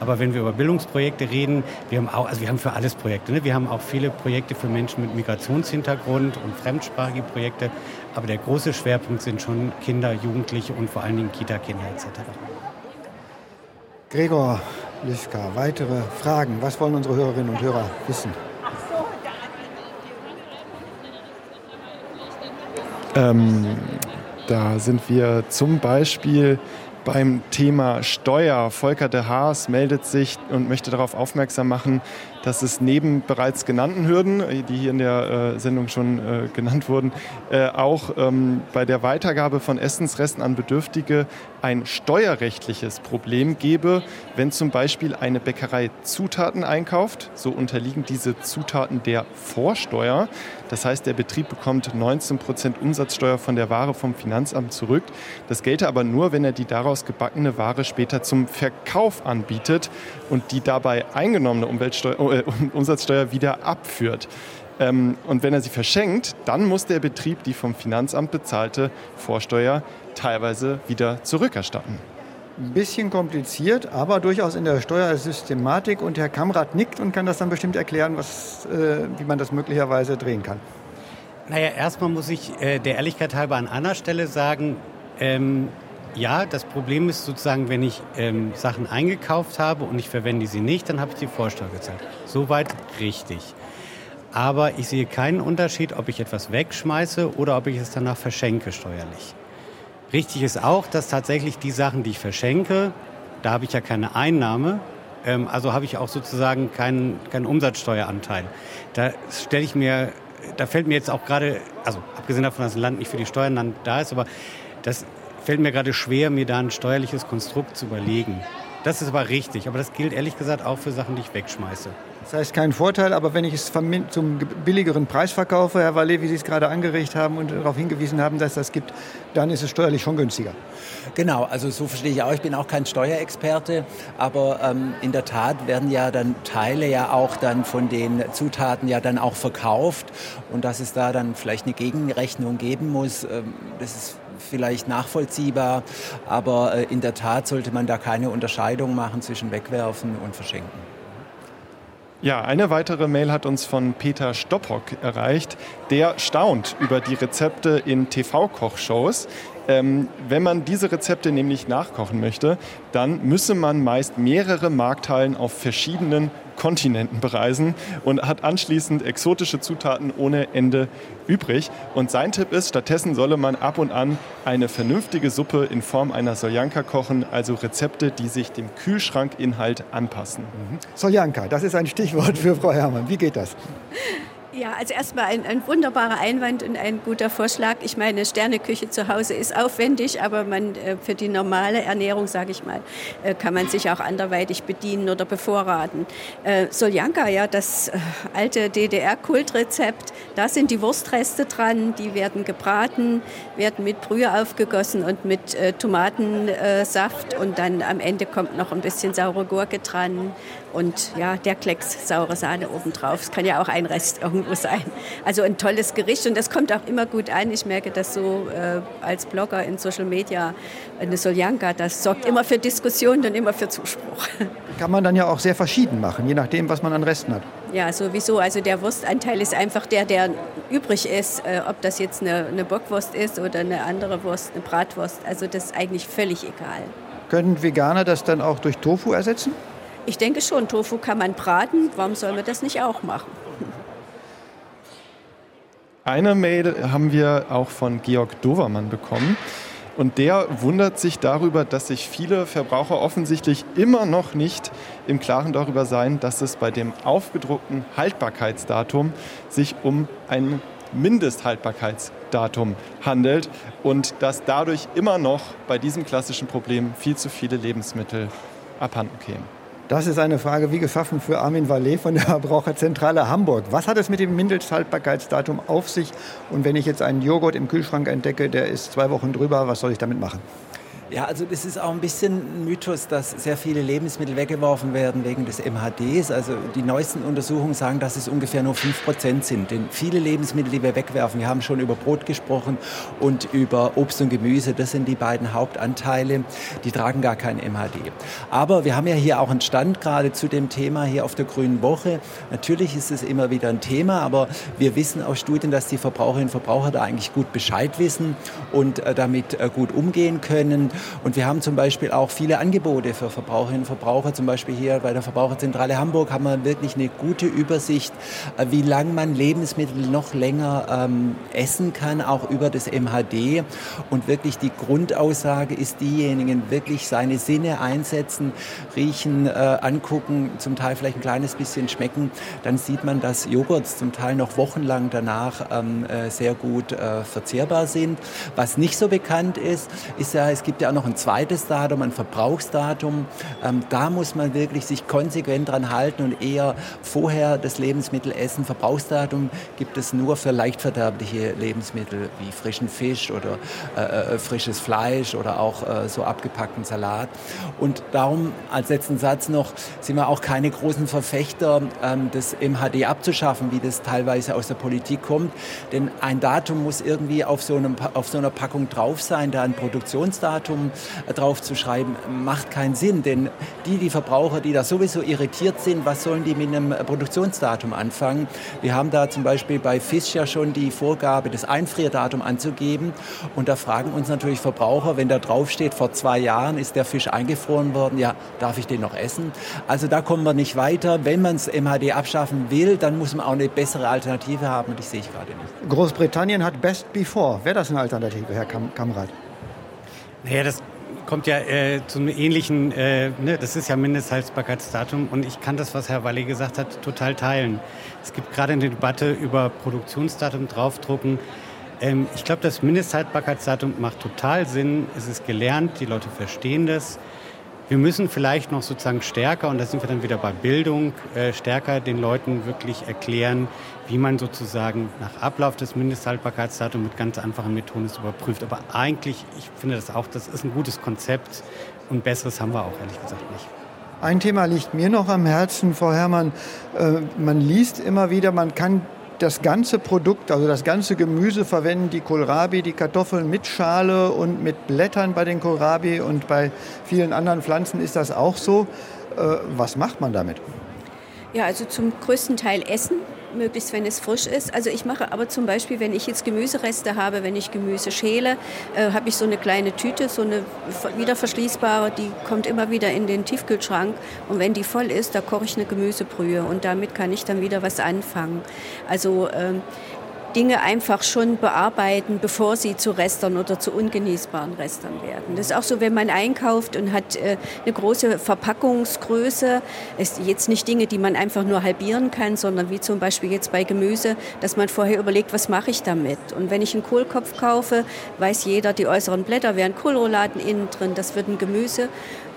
E: Aber wenn wir über Bildungsprojekte reden, wir haben auch, also wir haben für alles Projekte. Ne? Wir haben auch viele Projekte für Menschen mit Migrationshintergrund und fremdsprachige Projekte. Aber der große Schwerpunkt sind schon Kinder, Jugendliche und vor allen Dingen Kita-Kinder etc.
B: Gregor Lischka, weitere Fragen. Was wollen unsere Hörerinnen und Hörer wissen?
A: Ähm, da sind wir zum Beispiel beim Thema Steuer. Volker de Haas meldet sich und möchte darauf aufmerksam machen, dass es neben bereits genannten Hürden, die hier in der äh, Sendung schon äh, genannt wurden, äh, auch ähm, bei der Weitergabe von Essensresten an Bedürftige ein steuerrechtliches Problem gäbe, wenn zum Beispiel eine Bäckerei Zutaten einkauft. So unterliegen diese Zutaten der Vorsteuer. Das heißt, der Betrieb bekommt 19 Prozent Umsatzsteuer von der Ware vom Finanzamt zurück. Das gelte aber nur, wenn er die daraus gebackene Ware später zum Verkauf anbietet und die dabei eingenommene Umweltsteuer, äh, Umsatzsteuer wieder abführt. Ähm, und wenn er sie verschenkt, dann muss der Betrieb die vom Finanzamt bezahlte Vorsteuer teilweise wieder zurückerstatten.
B: Ein bisschen kompliziert, aber durchaus in der Steuersystematik. Und Herr Kamrat nickt und kann das dann bestimmt erklären, was, äh, wie man das möglicherweise drehen kann.
E: Naja, erstmal muss ich äh, der Ehrlichkeit halber an einer Stelle sagen, ähm, ja, das Problem ist sozusagen, wenn ich ähm, Sachen eingekauft habe und ich verwende sie nicht, dann habe ich die Vorsteuer gezahlt. Soweit richtig. Aber ich sehe keinen Unterschied, ob ich etwas wegschmeiße oder ob ich es danach verschenke steuerlich. Richtig ist auch, dass tatsächlich die Sachen, die ich verschenke, da habe ich ja keine Einnahme, ähm, also habe ich auch sozusagen keinen, keinen Umsatzsteueranteil. Da stelle ich mir da fällt mir jetzt auch gerade, also abgesehen davon, dass ein Land nicht für die Steuern da ist, aber das fällt mir gerade schwer, mir da ein steuerliches Konstrukt zu überlegen. Das ist aber richtig, aber das gilt ehrlich gesagt auch für Sachen, die ich wegschmeiße.
B: Das heißt kein Vorteil, aber wenn ich es zum billigeren Preis verkaufe, Herr Wallet, wie Sie es gerade angeregt haben und darauf hingewiesen haben, dass das gibt, dann ist es steuerlich schon günstiger.
F: Genau, also so verstehe ich auch. Ich bin auch kein Steuerexperte, aber ähm, in der Tat werden ja dann Teile ja auch dann von den Zutaten ja dann auch verkauft und dass es da dann vielleicht eine Gegenrechnung geben muss, ähm, das ist vielleicht nachvollziehbar, aber äh, in der Tat sollte man da keine Unterscheidung machen zwischen wegwerfen und verschenken.
A: Ja, eine weitere Mail hat uns von Peter Stoppock erreicht. Der staunt über die Rezepte in TV-Kochshows. Ähm, wenn man diese Rezepte nämlich nachkochen möchte, dann müsse man meist mehrere Markthallen auf verschiedenen Kontinenten bereisen und hat anschließend exotische Zutaten ohne Ende übrig. Und sein Tipp ist, stattdessen solle man ab und an eine vernünftige Suppe in Form einer Soljanka kochen, also Rezepte, die sich dem Kühlschrankinhalt anpassen.
B: Mhm. Soljanka, das ist ein Stichwort für Frau Herrmann. Wie geht das?
D: Ja, also erstmal ein, ein, wunderbarer Einwand und ein guter Vorschlag. Ich meine, Sterneküche zu Hause ist aufwendig, aber man, äh, für die normale Ernährung, sage ich mal, äh, kann man sich auch anderweitig bedienen oder bevorraten. Äh, Soljanka, ja, das alte DDR-Kultrezept, da sind die Wurstreste dran, die werden gebraten, werden mit Brühe aufgegossen und mit Tomatensaft und dann am Ende kommt noch ein bisschen saure Gurke dran und ja, der Klecks saure Sahne obendrauf. Es kann ja auch ein Rest irgendwo sein. Also ein tolles Gericht und das kommt auch immer gut ein. Ich merke das so äh, als Blogger in Social Media. Eine Soljanka, das sorgt immer für Diskussionen und immer für Zuspruch.
B: Kann man dann ja auch sehr verschieden machen, je nachdem, was man an Resten hat.
D: Ja, sowieso. Also der Wurstanteil ist einfach der, der übrig ist. Äh, ob das jetzt eine, eine Bockwurst ist oder eine andere Wurst, eine Bratwurst. Also das ist eigentlich völlig egal.
B: Können Veganer das dann auch durch Tofu ersetzen?
D: Ich denke schon, Tofu kann man braten. Warum sollen wir das nicht auch machen?
A: Eine Mail haben wir auch von Georg Dovermann bekommen. Und der wundert sich darüber, dass sich viele Verbraucher offensichtlich immer noch nicht im Klaren darüber seien, dass es bei dem aufgedruckten Haltbarkeitsdatum sich um ein Mindesthaltbarkeitsdatum handelt und dass dadurch immer noch bei diesem klassischen Problem viel zu viele Lebensmittel abhanden kämen.
B: Das ist eine Frage wie geschaffen für Armin Vallet von der Verbraucherzentrale Hamburg. Was hat es mit dem Mindesthaltbarkeitsdatum auf sich? Und wenn ich jetzt einen Joghurt im Kühlschrank entdecke, der ist zwei Wochen drüber, was soll ich damit machen?
F: Ja, also das ist auch ein bisschen ein Mythos, dass sehr viele Lebensmittel weggeworfen werden wegen des MHDs. Also die neuesten Untersuchungen sagen, dass es ungefähr nur 5% sind. Denn viele Lebensmittel, die wir wegwerfen, wir haben schon über Brot gesprochen und über Obst und Gemüse, das sind die beiden Hauptanteile, die tragen gar kein MHD. Aber wir haben ja hier auch einen Stand gerade zu dem Thema hier auf der Grünen Woche. Natürlich ist es immer wieder ein Thema, aber wir wissen aus Studien, dass die Verbraucherinnen und Verbraucher da eigentlich gut Bescheid wissen und äh, damit äh, gut umgehen können. Und wir haben zum Beispiel auch viele Angebote für Verbraucherinnen und Verbraucher. Zum Beispiel hier bei der Verbraucherzentrale Hamburg haben wir wirklich eine gute Übersicht, äh, wie lange man Lebensmittel noch länger ähm, essen kann, auch über das MHD. Und wirklich die Grundaussage ist diejenigen, wirklich seine Sinne einsetzen, riechen, äh, angucken, zum Teil vielleicht ein kleines bisschen schmecken. Dann sieht man, dass Joghurts zum Teil noch wochenlang danach ähm, äh, sehr gut äh, verzehrbar sind. Was nicht so bekannt ist, ist ja, es gibt ja ja auch noch ein zweites Datum, ein Verbrauchsdatum. Ähm, da muss man wirklich sich konsequent dran halten und eher vorher das Lebensmittel essen. Verbrauchsdatum gibt es nur für leichtverderbliche Lebensmittel wie frischen Fisch oder äh, äh, frisches Fleisch oder auch äh, so abgepackten Salat. Und darum als letzten Satz noch sind wir auch keine großen Verfechter ähm, des MHD abzuschaffen, wie das teilweise aus der Politik kommt. Denn ein Datum muss irgendwie auf so, einem, auf so einer Packung drauf sein, da ein Produktionsdatum Datum drauf zu schreiben, macht keinen Sinn. Denn die, die Verbraucher, die da sowieso irritiert sind, was sollen die mit einem Produktionsdatum anfangen? Wir haben da zum Beispiel bei Fisch ja schon die Vorgabe, das Einfrierdatum anzugeben. Und da fragen uns natürlich Verbraucher, wenn da drauf steht, vor zwei Jahren ist der Fisch eingefroren worden, ja, darf ich den noch essen? Also da kommen wir nicht weiter. Wenn man das MHD abschaffen will, dann muss man auch eine bessere Alternative haben und die sehe ich gerade nicht.
B: Großbritannien hat Best Before. Wäre das eine Alternative, Herr Kam Kamrat?
E: Naja, das kommt ja äh, zu einem ähnlichen, äh, ne, das ist ja Mindesthaltbarkeitsdatum und ich kann das, was Herr Walli gesagt hat, total teilen. Es gibt gerade eine Debatte über Produktionsdatum draufdrucken. Ähm, ich glaube, das Mindesthaltbarkeitsdatum macht total Sinn. Es ist gelernt, die Leute verstehen das. Wir müssen vielleicht noch sozusagen stärker, und da sind wir dann wieder bei Bildung, äh, stärker den Leuten wirklich erklären, wie man sozusagen nach Ablauf des Mindesthaltbarkeitsdatums mit ganz einfachen Methoden es überprüft. Aber eigentlich, ich finde das auch, das ist ein gutes Konzept und besseres haben wir auch ehrlich gesagt nicht.
B: Ein Thema liegt mir noch am Herzen, Frau Herrmann. Äh, man liest immer wieder, man kann das ganze Produkt, also das ganze Gemüse verwenden, die Kohlrabi, die Kartoffeln mit Schale und mit Blättern bei den Kohlrabi und bei vielen anderen Pflanzen ist das auch so. Äh, was macht man damit?
D: Ja, also zum größten Teil essen möglichst wenn es frisch ist. Also ich mache aber zum Beispiel, wenn ich jetzt Gemüsereste habe, wenn ich Gemüse schäle, äh, habe ich so eine kleine Tüte, so eine wiederverschließbare, die kommt immer wieder in den Tiefkühlschrank und wenn die voll ist, da koche ich eine Gemüsebrühe und damit kann ich dann wieder was anfangen. Also ähm, Dinge einfach schon bearbeiten, bevor sie zu Restern oder zu ungenießbaren Restern werden. Das ist auch so, wenn man einkauft und hat äh, eine große Verpackungsgröße, ist jetzt nicht Dinge, die man einfach nur halbieren kann, sondern wie zum Beispiel jetzt bei Gemüse, dass man vorher überlegt, was mache ich damit? Und wenn ich einen Kohlkopf kaufe, weiß jeder, die äußeren Blätter wären Kohlrouladen innen drin, das wird ein Gemüse.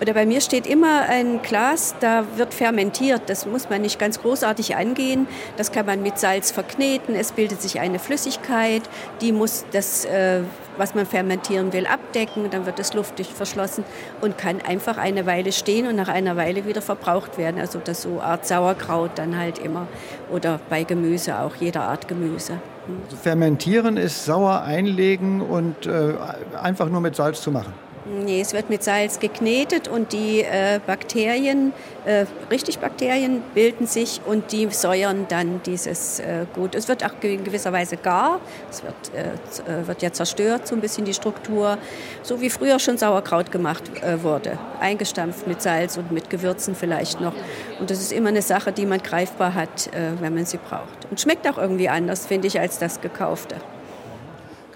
D: Oder bei mir steht immer ein Glas, da wird fermentiert. Das muss man nicht ganz großartig angehen. Das kann man mit Salz verkneten. Es bildet sich eine Flüssigkeit, die muss das, äh, was man fermentieren will, abdecken. Dann wird es luftdicht verschlossen und kann einfach eine Weile stehen und nach einer Weile wieder verbraucht werden. Also das so Art Sauerkraut dann halt immer. Oder bei Gemüse auch, jeder Art Gemüse.
B: Also fermentieren ist sauer einlegen und äh, einfach nur mit Salz zu machen.
D: Nee, es wird mit Salz geknetet und die äh, Bakterien, äh, richtig Bakterien, bilden sich und die säuern dann dieses äh, Gut. Es wird auch in gewisser Weise gar, es wird, äh, äh, wird ja zerstört, so ein bisschen die Struktur, so wie früher schon Sauerkraut gemacht äh, wurde. Eingestampft mit Salz und mit Gewürzen vielleicht noch. Und das ist immer eine Sache, die man greifbar hat, wenn man sie braucht. Und schmeckt auch irgendwie anders, finde ich, als das gekaufte.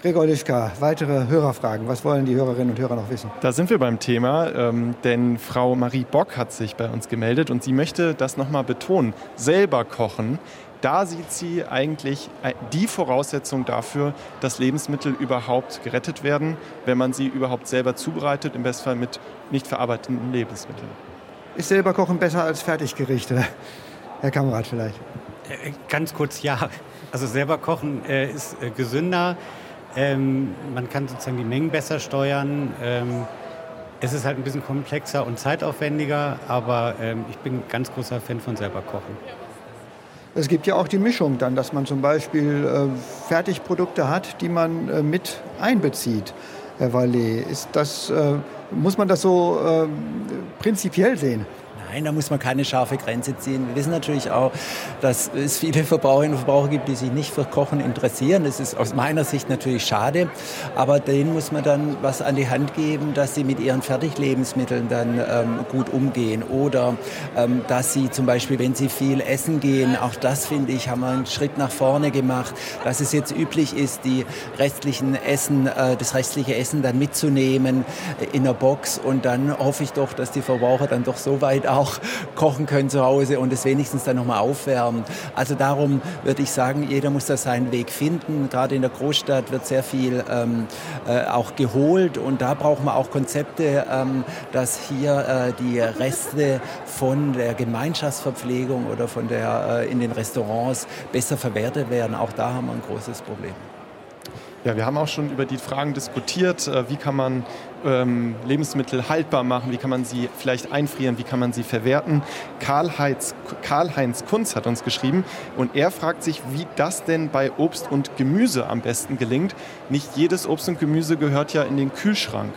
B: Gregor Lischka, weitere Hörerfragen. Was wollen die Hörerinnen und Hörer noch wissen?
A: Da sind wir beim Thema, ähm, denn Frau Marie Bock hat sich bei uns gemeldet und sie möchte das nochmal betonen. Selber kochen, da sieht sie eigentlich äh, die Voraussetzung dafür, dass Lebensmittel überhaupt gerettet werden, wenn man sie überhaupt selber zubereitet, im Bestfall mit nicht verarbeiteten Lebensmitteln.
B: Ist selber kochen besser als Fertiggerichte? Herr Kamerad vielleicht.
E: Äh, ganz kurz ja. Also selber kochen äh, ist äh, gesünder. Ähm, man kann sozusagen die Mengen besser steuern. Ähm, es ist halt ein bisschen komplexer und zeitaufwendiger, aber ähm, ich bin ganz großer Fan von selber kochen.
B: Es gibt ja auch die Mischung dann, dass man zum Beispiel äh, Fertigprodukte hat, die man äh, mit einbezieht. Herr Vallet, ist das, äh, muss man das so äh, prinzipiell sehen?
F: Nein, da muss man keine scharfe Grenze ziehen. Wir wissen natürlich auch, dass es viele Verbraucherinnen und Verbraucher gibt, die sich nicht für Kochen interessieren. Das ist aus meiner Sicht natürlich schade. Aber denen muss man dann was an die Hand geben, dass sie mit ihren Fertiglebensmitteln dann ähm, gut umgehen. Oder ähm, dass sie zum Beispiel, wenn sie viel essen gehen, auch das finde ich, haben wir einen Schritt nach vorne gemacht, dass es jetzt üblich ist, die restlichen Essen, äh, das restliche Essen dann mitzunehmen in der Box. Und dann hoffe ich doch, dass die Verbraucher dann doch so weit auch auch kochen können zu Hause und es wenigstens dann nochmal aufwärmen. Also darum würde ich sagen, jeder muss da seinen Weg finden. Gerade in der Großstadt wird sehr viel ähm, äh, auch geholt und da brauchen wir auch Konzepte, ähm, dass hier äh, die Reste von der Gemeinschaftsverpflegung oder von der äh, in den Restaurants besser verwertet werden. Auch da haben wir ein großes Problem.
A: Ja, wir haben auch schon über die Fragen diskutiert, äh, wie kann man ähm, Lebensmittel haltbar machen, wie kann man sie vielleicht einfrieren, wie kann man sie verwerten. Karl-Heinz Karl Kunz hat uns geschrieben und er fragt sich, wie das denn bei Obst und Gemüse am besten gelingt. Nicht jedes Obst und Gemüse gehört ja in den Kühlschrank.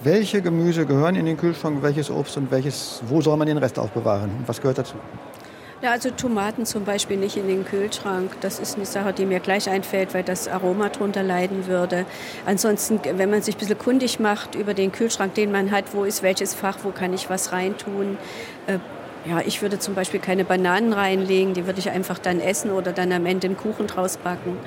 B: Welche Gemüse gehören in den Kühlschrank, welches Obst und welches, wo soll man den Rest aufbewahren? Und was gehört dazu?
D: Ja, also Tomaten zum Beispiel nicht in den Kühlschrank. Das ist eine Sache, die mir gleich einfällt, weil das Aroma drunter leiden würde. Ansonsten, wenn man sich ein bisschen kundig macht über den Kühlschrank, den man hat, wo ist welches Fach, wo kann ich was reintun. Äh, ja, ich würde zum Beispiel keine Bananen reinlegen, die würde ich einfach dann essen oder dann am Ende einen Kuchen draus backen.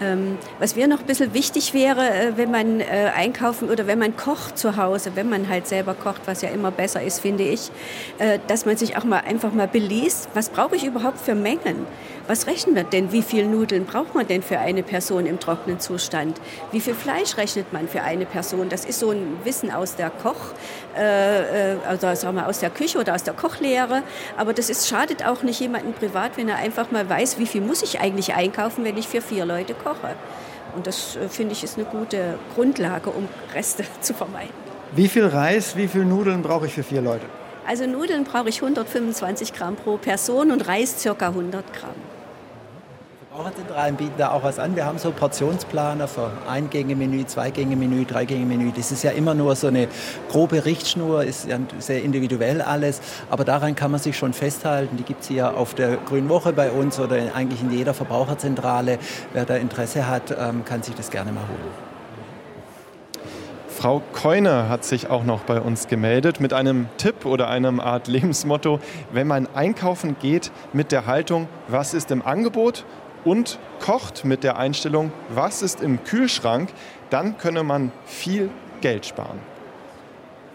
D: Ähm, was mir noch ein bisschen wichtig wäre, äh, wenn man äh, einkaufen oder wenn man kocht zu Hause, wenn man halt selber kocht, was ja immer besser ist, finde ich, äh, dass man sich auch mal einfach mal beliest, was brauche ich überhaupt für Mengen? Was rechnen wir denn? Wie viel Nudeln braucht man denn für eine Person im trockenen Zustand? Wie viel Fleisch rechnet man für eine Person? Das ist so ein Wissen aus der Koch, äh, äh also sagen wir aus der Küche oder aus der Kochlehre. Aber das ist, schadet auch nicht jemandem privat, wenn er einfach mal weiß, wie viel muss ich eigentlich einkaufen, wenn ich für vier Leute koche. Und das äh, finde ich ist eine gute Grundlage, um Reste zu vermeiden.
B: Wie viel Reis, wie viel Nudeln brauche ich für vier Leute?
D: Also Nudeln brauche ich 125 Gramm pro Person und Reis circa 100 Gramm.
F: Verbraucherzentralen bieten da auch was an. Wir haben so Portionsplaner für Ein-Gänge-Menü, Zwei-Gänge-Menü, Drei-Gänge-Menü. Das ist ja immer nur so eine grobe Richtschnur, ist ja sehr individuell alles. Aber daran kann man sich schon festhalten. Die gibt es hier auf der Grünen Woche bei uns oder eigentlich in jeder Verbraucherzentrale. Wer da Interesse hat, ähm, kann sich das gerne mal holen.
A: Frau Keune hat sich auch noch bei uns gemeldet mit einem Tipp oder einem Art Lebensmotto, wenn man einkaufen geht mit der Haltung, was ist im Angebot und kocht mit der Einstellung, was ist im Kühlschrank, dann könne man viel Geld sparen.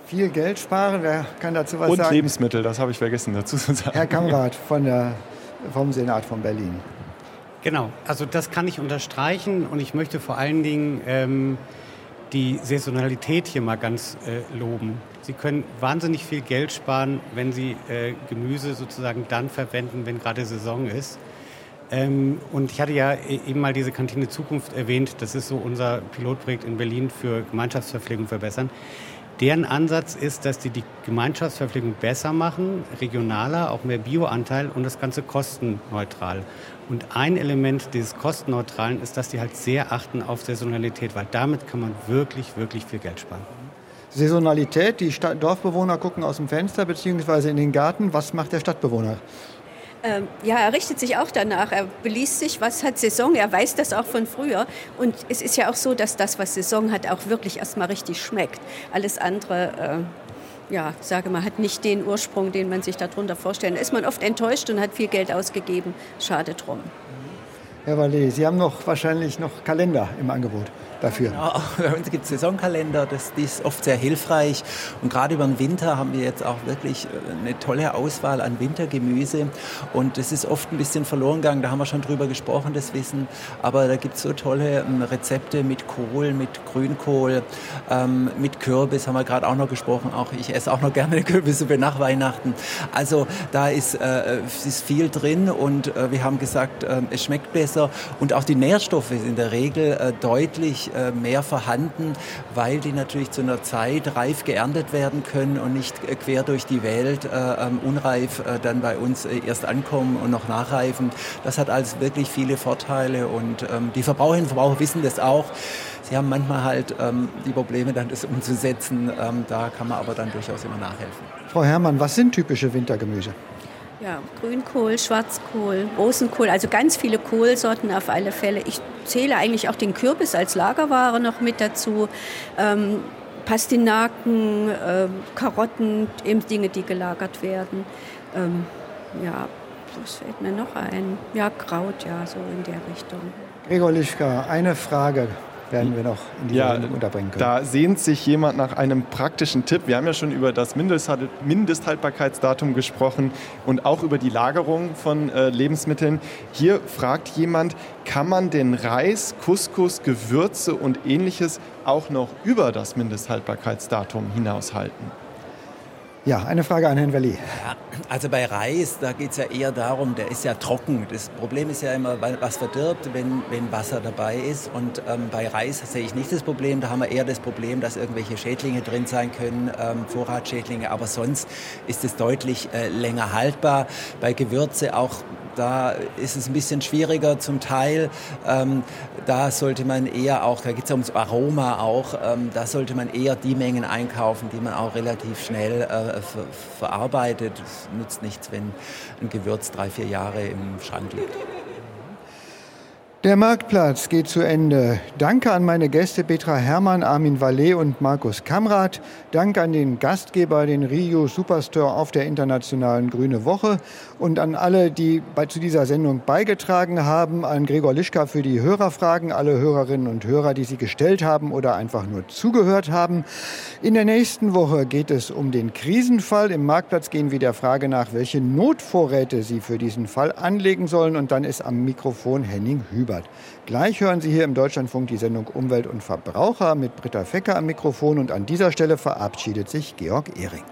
B: Viel Geld sparen, wer kann dazu was
A: und
B: sagen?
A: Und Lebensmittel, das habe ich vergessen dazu zu sagen.
B: Herr Kamrat von der, vom Senat von Berlin.
E: Genau, also das kann ich unterstreichen und ich möchte vor allen Dingen ähm, die Saisonalität hier mal ganz äh, loben. Sie können wahnsinnig viel Geld sparen, wenn Sie äh, Gemüse sozusagen dann verwenden, wenn gerade Saison ist. Ähm, und ich hatte ja e-, eben mal diese Kantine Zukunft erwähnt. Das ist so unser Pilotprojekt in Berlin für Gemeinschaftsverpflegung verbessern. Deren Ansatz ist, dass die die Gemeinschaftsverpflegung besser machen, regionaler, auch mehr Bioanteil und das Ganze kostenneutral. Und ein Element dieses Kostenneutralen ist, dass die halt sehr achten auf Saisonalität, weil damit kann man wirklich, wirklich viel Geld sparen.
B: Saisonalität, die Stadt Dorfbewohner gucken aus dem Fenster bzw. in den Garten. Was macht der Stadtbewohner?
D: Ähm, ja, er richtet sich auch danach. Er beliest sich, was hat Saison. Er weiß das auch von früher. Und es ist ja auch so, dass das, was Saison hat, auch wirklich erstmal richtig schmeckt. Alles andere, äh, ja, sage mal, hat nicht den Ursprung, den man sich darunter vorstellt. Da ist man oft enttäuscht und hat viel Geld ausgegeben. Schade drum.
B: Herr Wallet, Sie haben noch wahrscheinlich noch Kalender im Angebot dafür.
F: Genau, bei uns gibt es Saisonkalender, das, das, ist oft sehr hilfreich. Und gerade über den Winter haben wir jetzt auch wirklich äh, eine tolle Auswahl an Wintergemüse. Und das ist oft ein bisschen verloren gegangen, da haben wir schon drüber gesprochen, das Wissen. Aber da gibt es so tolle ähm, Rezepte mit Kohl, mit Grünkohl, ähm, mit Kürbis haben wir gerade auch noch gesprochen. Auch ich esse auch noch gerne Kürbissuppe nach Weihnachten. Also da ist, äh, ist viel drin und äh, wir haben gesagt, äh, es schmeckt besser. Und auch die Nährstoffe sind in der Regel äh, deutlich äh, mehr vorhanden, weil die natürlich zu einer Zeit reif geerntet werden können und nicht äh, quer durch die Welt äh, ähm, unreif dann bei uns erst ankommen und noch nachreifen. Das hat also wirklich viele Vorteile und ähm, die Verbraucherinnen und Verbraucher wissen das auch. Sie haben manchmal halt ähm, die Probleme, dann das umzusetzen. da kann man aber dann durchaus immer nachhelfen.
B: Frau Herrmann, was sind typische Wintergemüse?
D: Ja, Grünkohl, Schwarzkohl, Rosenkohl, also ganz viele Kohlsorten auf alle Fälle. Ich zähle eigentlich auch den Kürbis als Lagerware noch mit dazu. Ähm, Pastinaken, äh, Karotten, eben Dinge, die gelagert werden. Ähm, ja, was fällt mir noch ein? Ja, Kraut, ja, so in der Richtung.
B: Gregor Lischka, eine Frage werden wir noch in die ja, unterbringen können.
A: Da sehnt sich jemand nach einem praktischen Tipp. Wir haben ja schon über das Mindesthaltbarkeitsdatum gesprochen und auch über die Lagerung von äh, Lebensmitteln. Hier fragt jemand, kann man den Reis, Couscous, Gewürze und ähnliches auch noch über das Mindesthaltbarkeitsdatum hinaushalten?
B: Ja, eine Frage an Herrn Welli.
F: Ja, also bei Reis, da geht es ja eher darum, der ist ja trocken. Das Problem ist ja immer, was verdirbt, wenn, wenn Wasser dabei ist. Und ähm, bei Reis sehe ich nicht das Problem. Da haben wir eher das Problem, dass irgendwelche Schädlinge drin sein können, ähm, Vorratsschädlinge. Aber sonst ist es deutlich äh, länger haltbar. Bei Gewürze auch da ist es ein bisschen schwieriger zum Teil. Ähm, da sollte man eher auch, da geht es ja ums Aroma auch, ähm, da sollte man eher die Mengen einkaufen, die man auch relativ schnell äh, ver verarbeitet. Es nützt nichts, wenn ein Gewürz drei, vier Jahre im Schrank liegt.
B: Der Marktplatz geht zu Ende. Danke an meine Gäste Petra Hermann, Armin Vallet und Markus Kamrath. Dank an den Gastgeber, den Rio Superstore auf der internationalen Grüne Woche und an alle, die bei, zu dieser Sendung beigetragen haben, an Gregor Lischka für die Hörerfragen, alle Hörerinnen und Hörer, die sie gestellt haben oder einfach nur zugehört haben. In der nächsten Woche geht es um den Krisenfall. Im Marktplatz gehen wir der Frage nach, welche Notvorräte Sie für diesen Fall anlegen sollen. Und dann ist am Mikrofon Henning Hüber. Hubert. Gleich hören Sie hier im Deutschlandfunk die Sendung Umwelt und Verbraucher mit Britta Fecker am Mikrofon und an dieser Stelle verabschiedet sich Georg Ehring.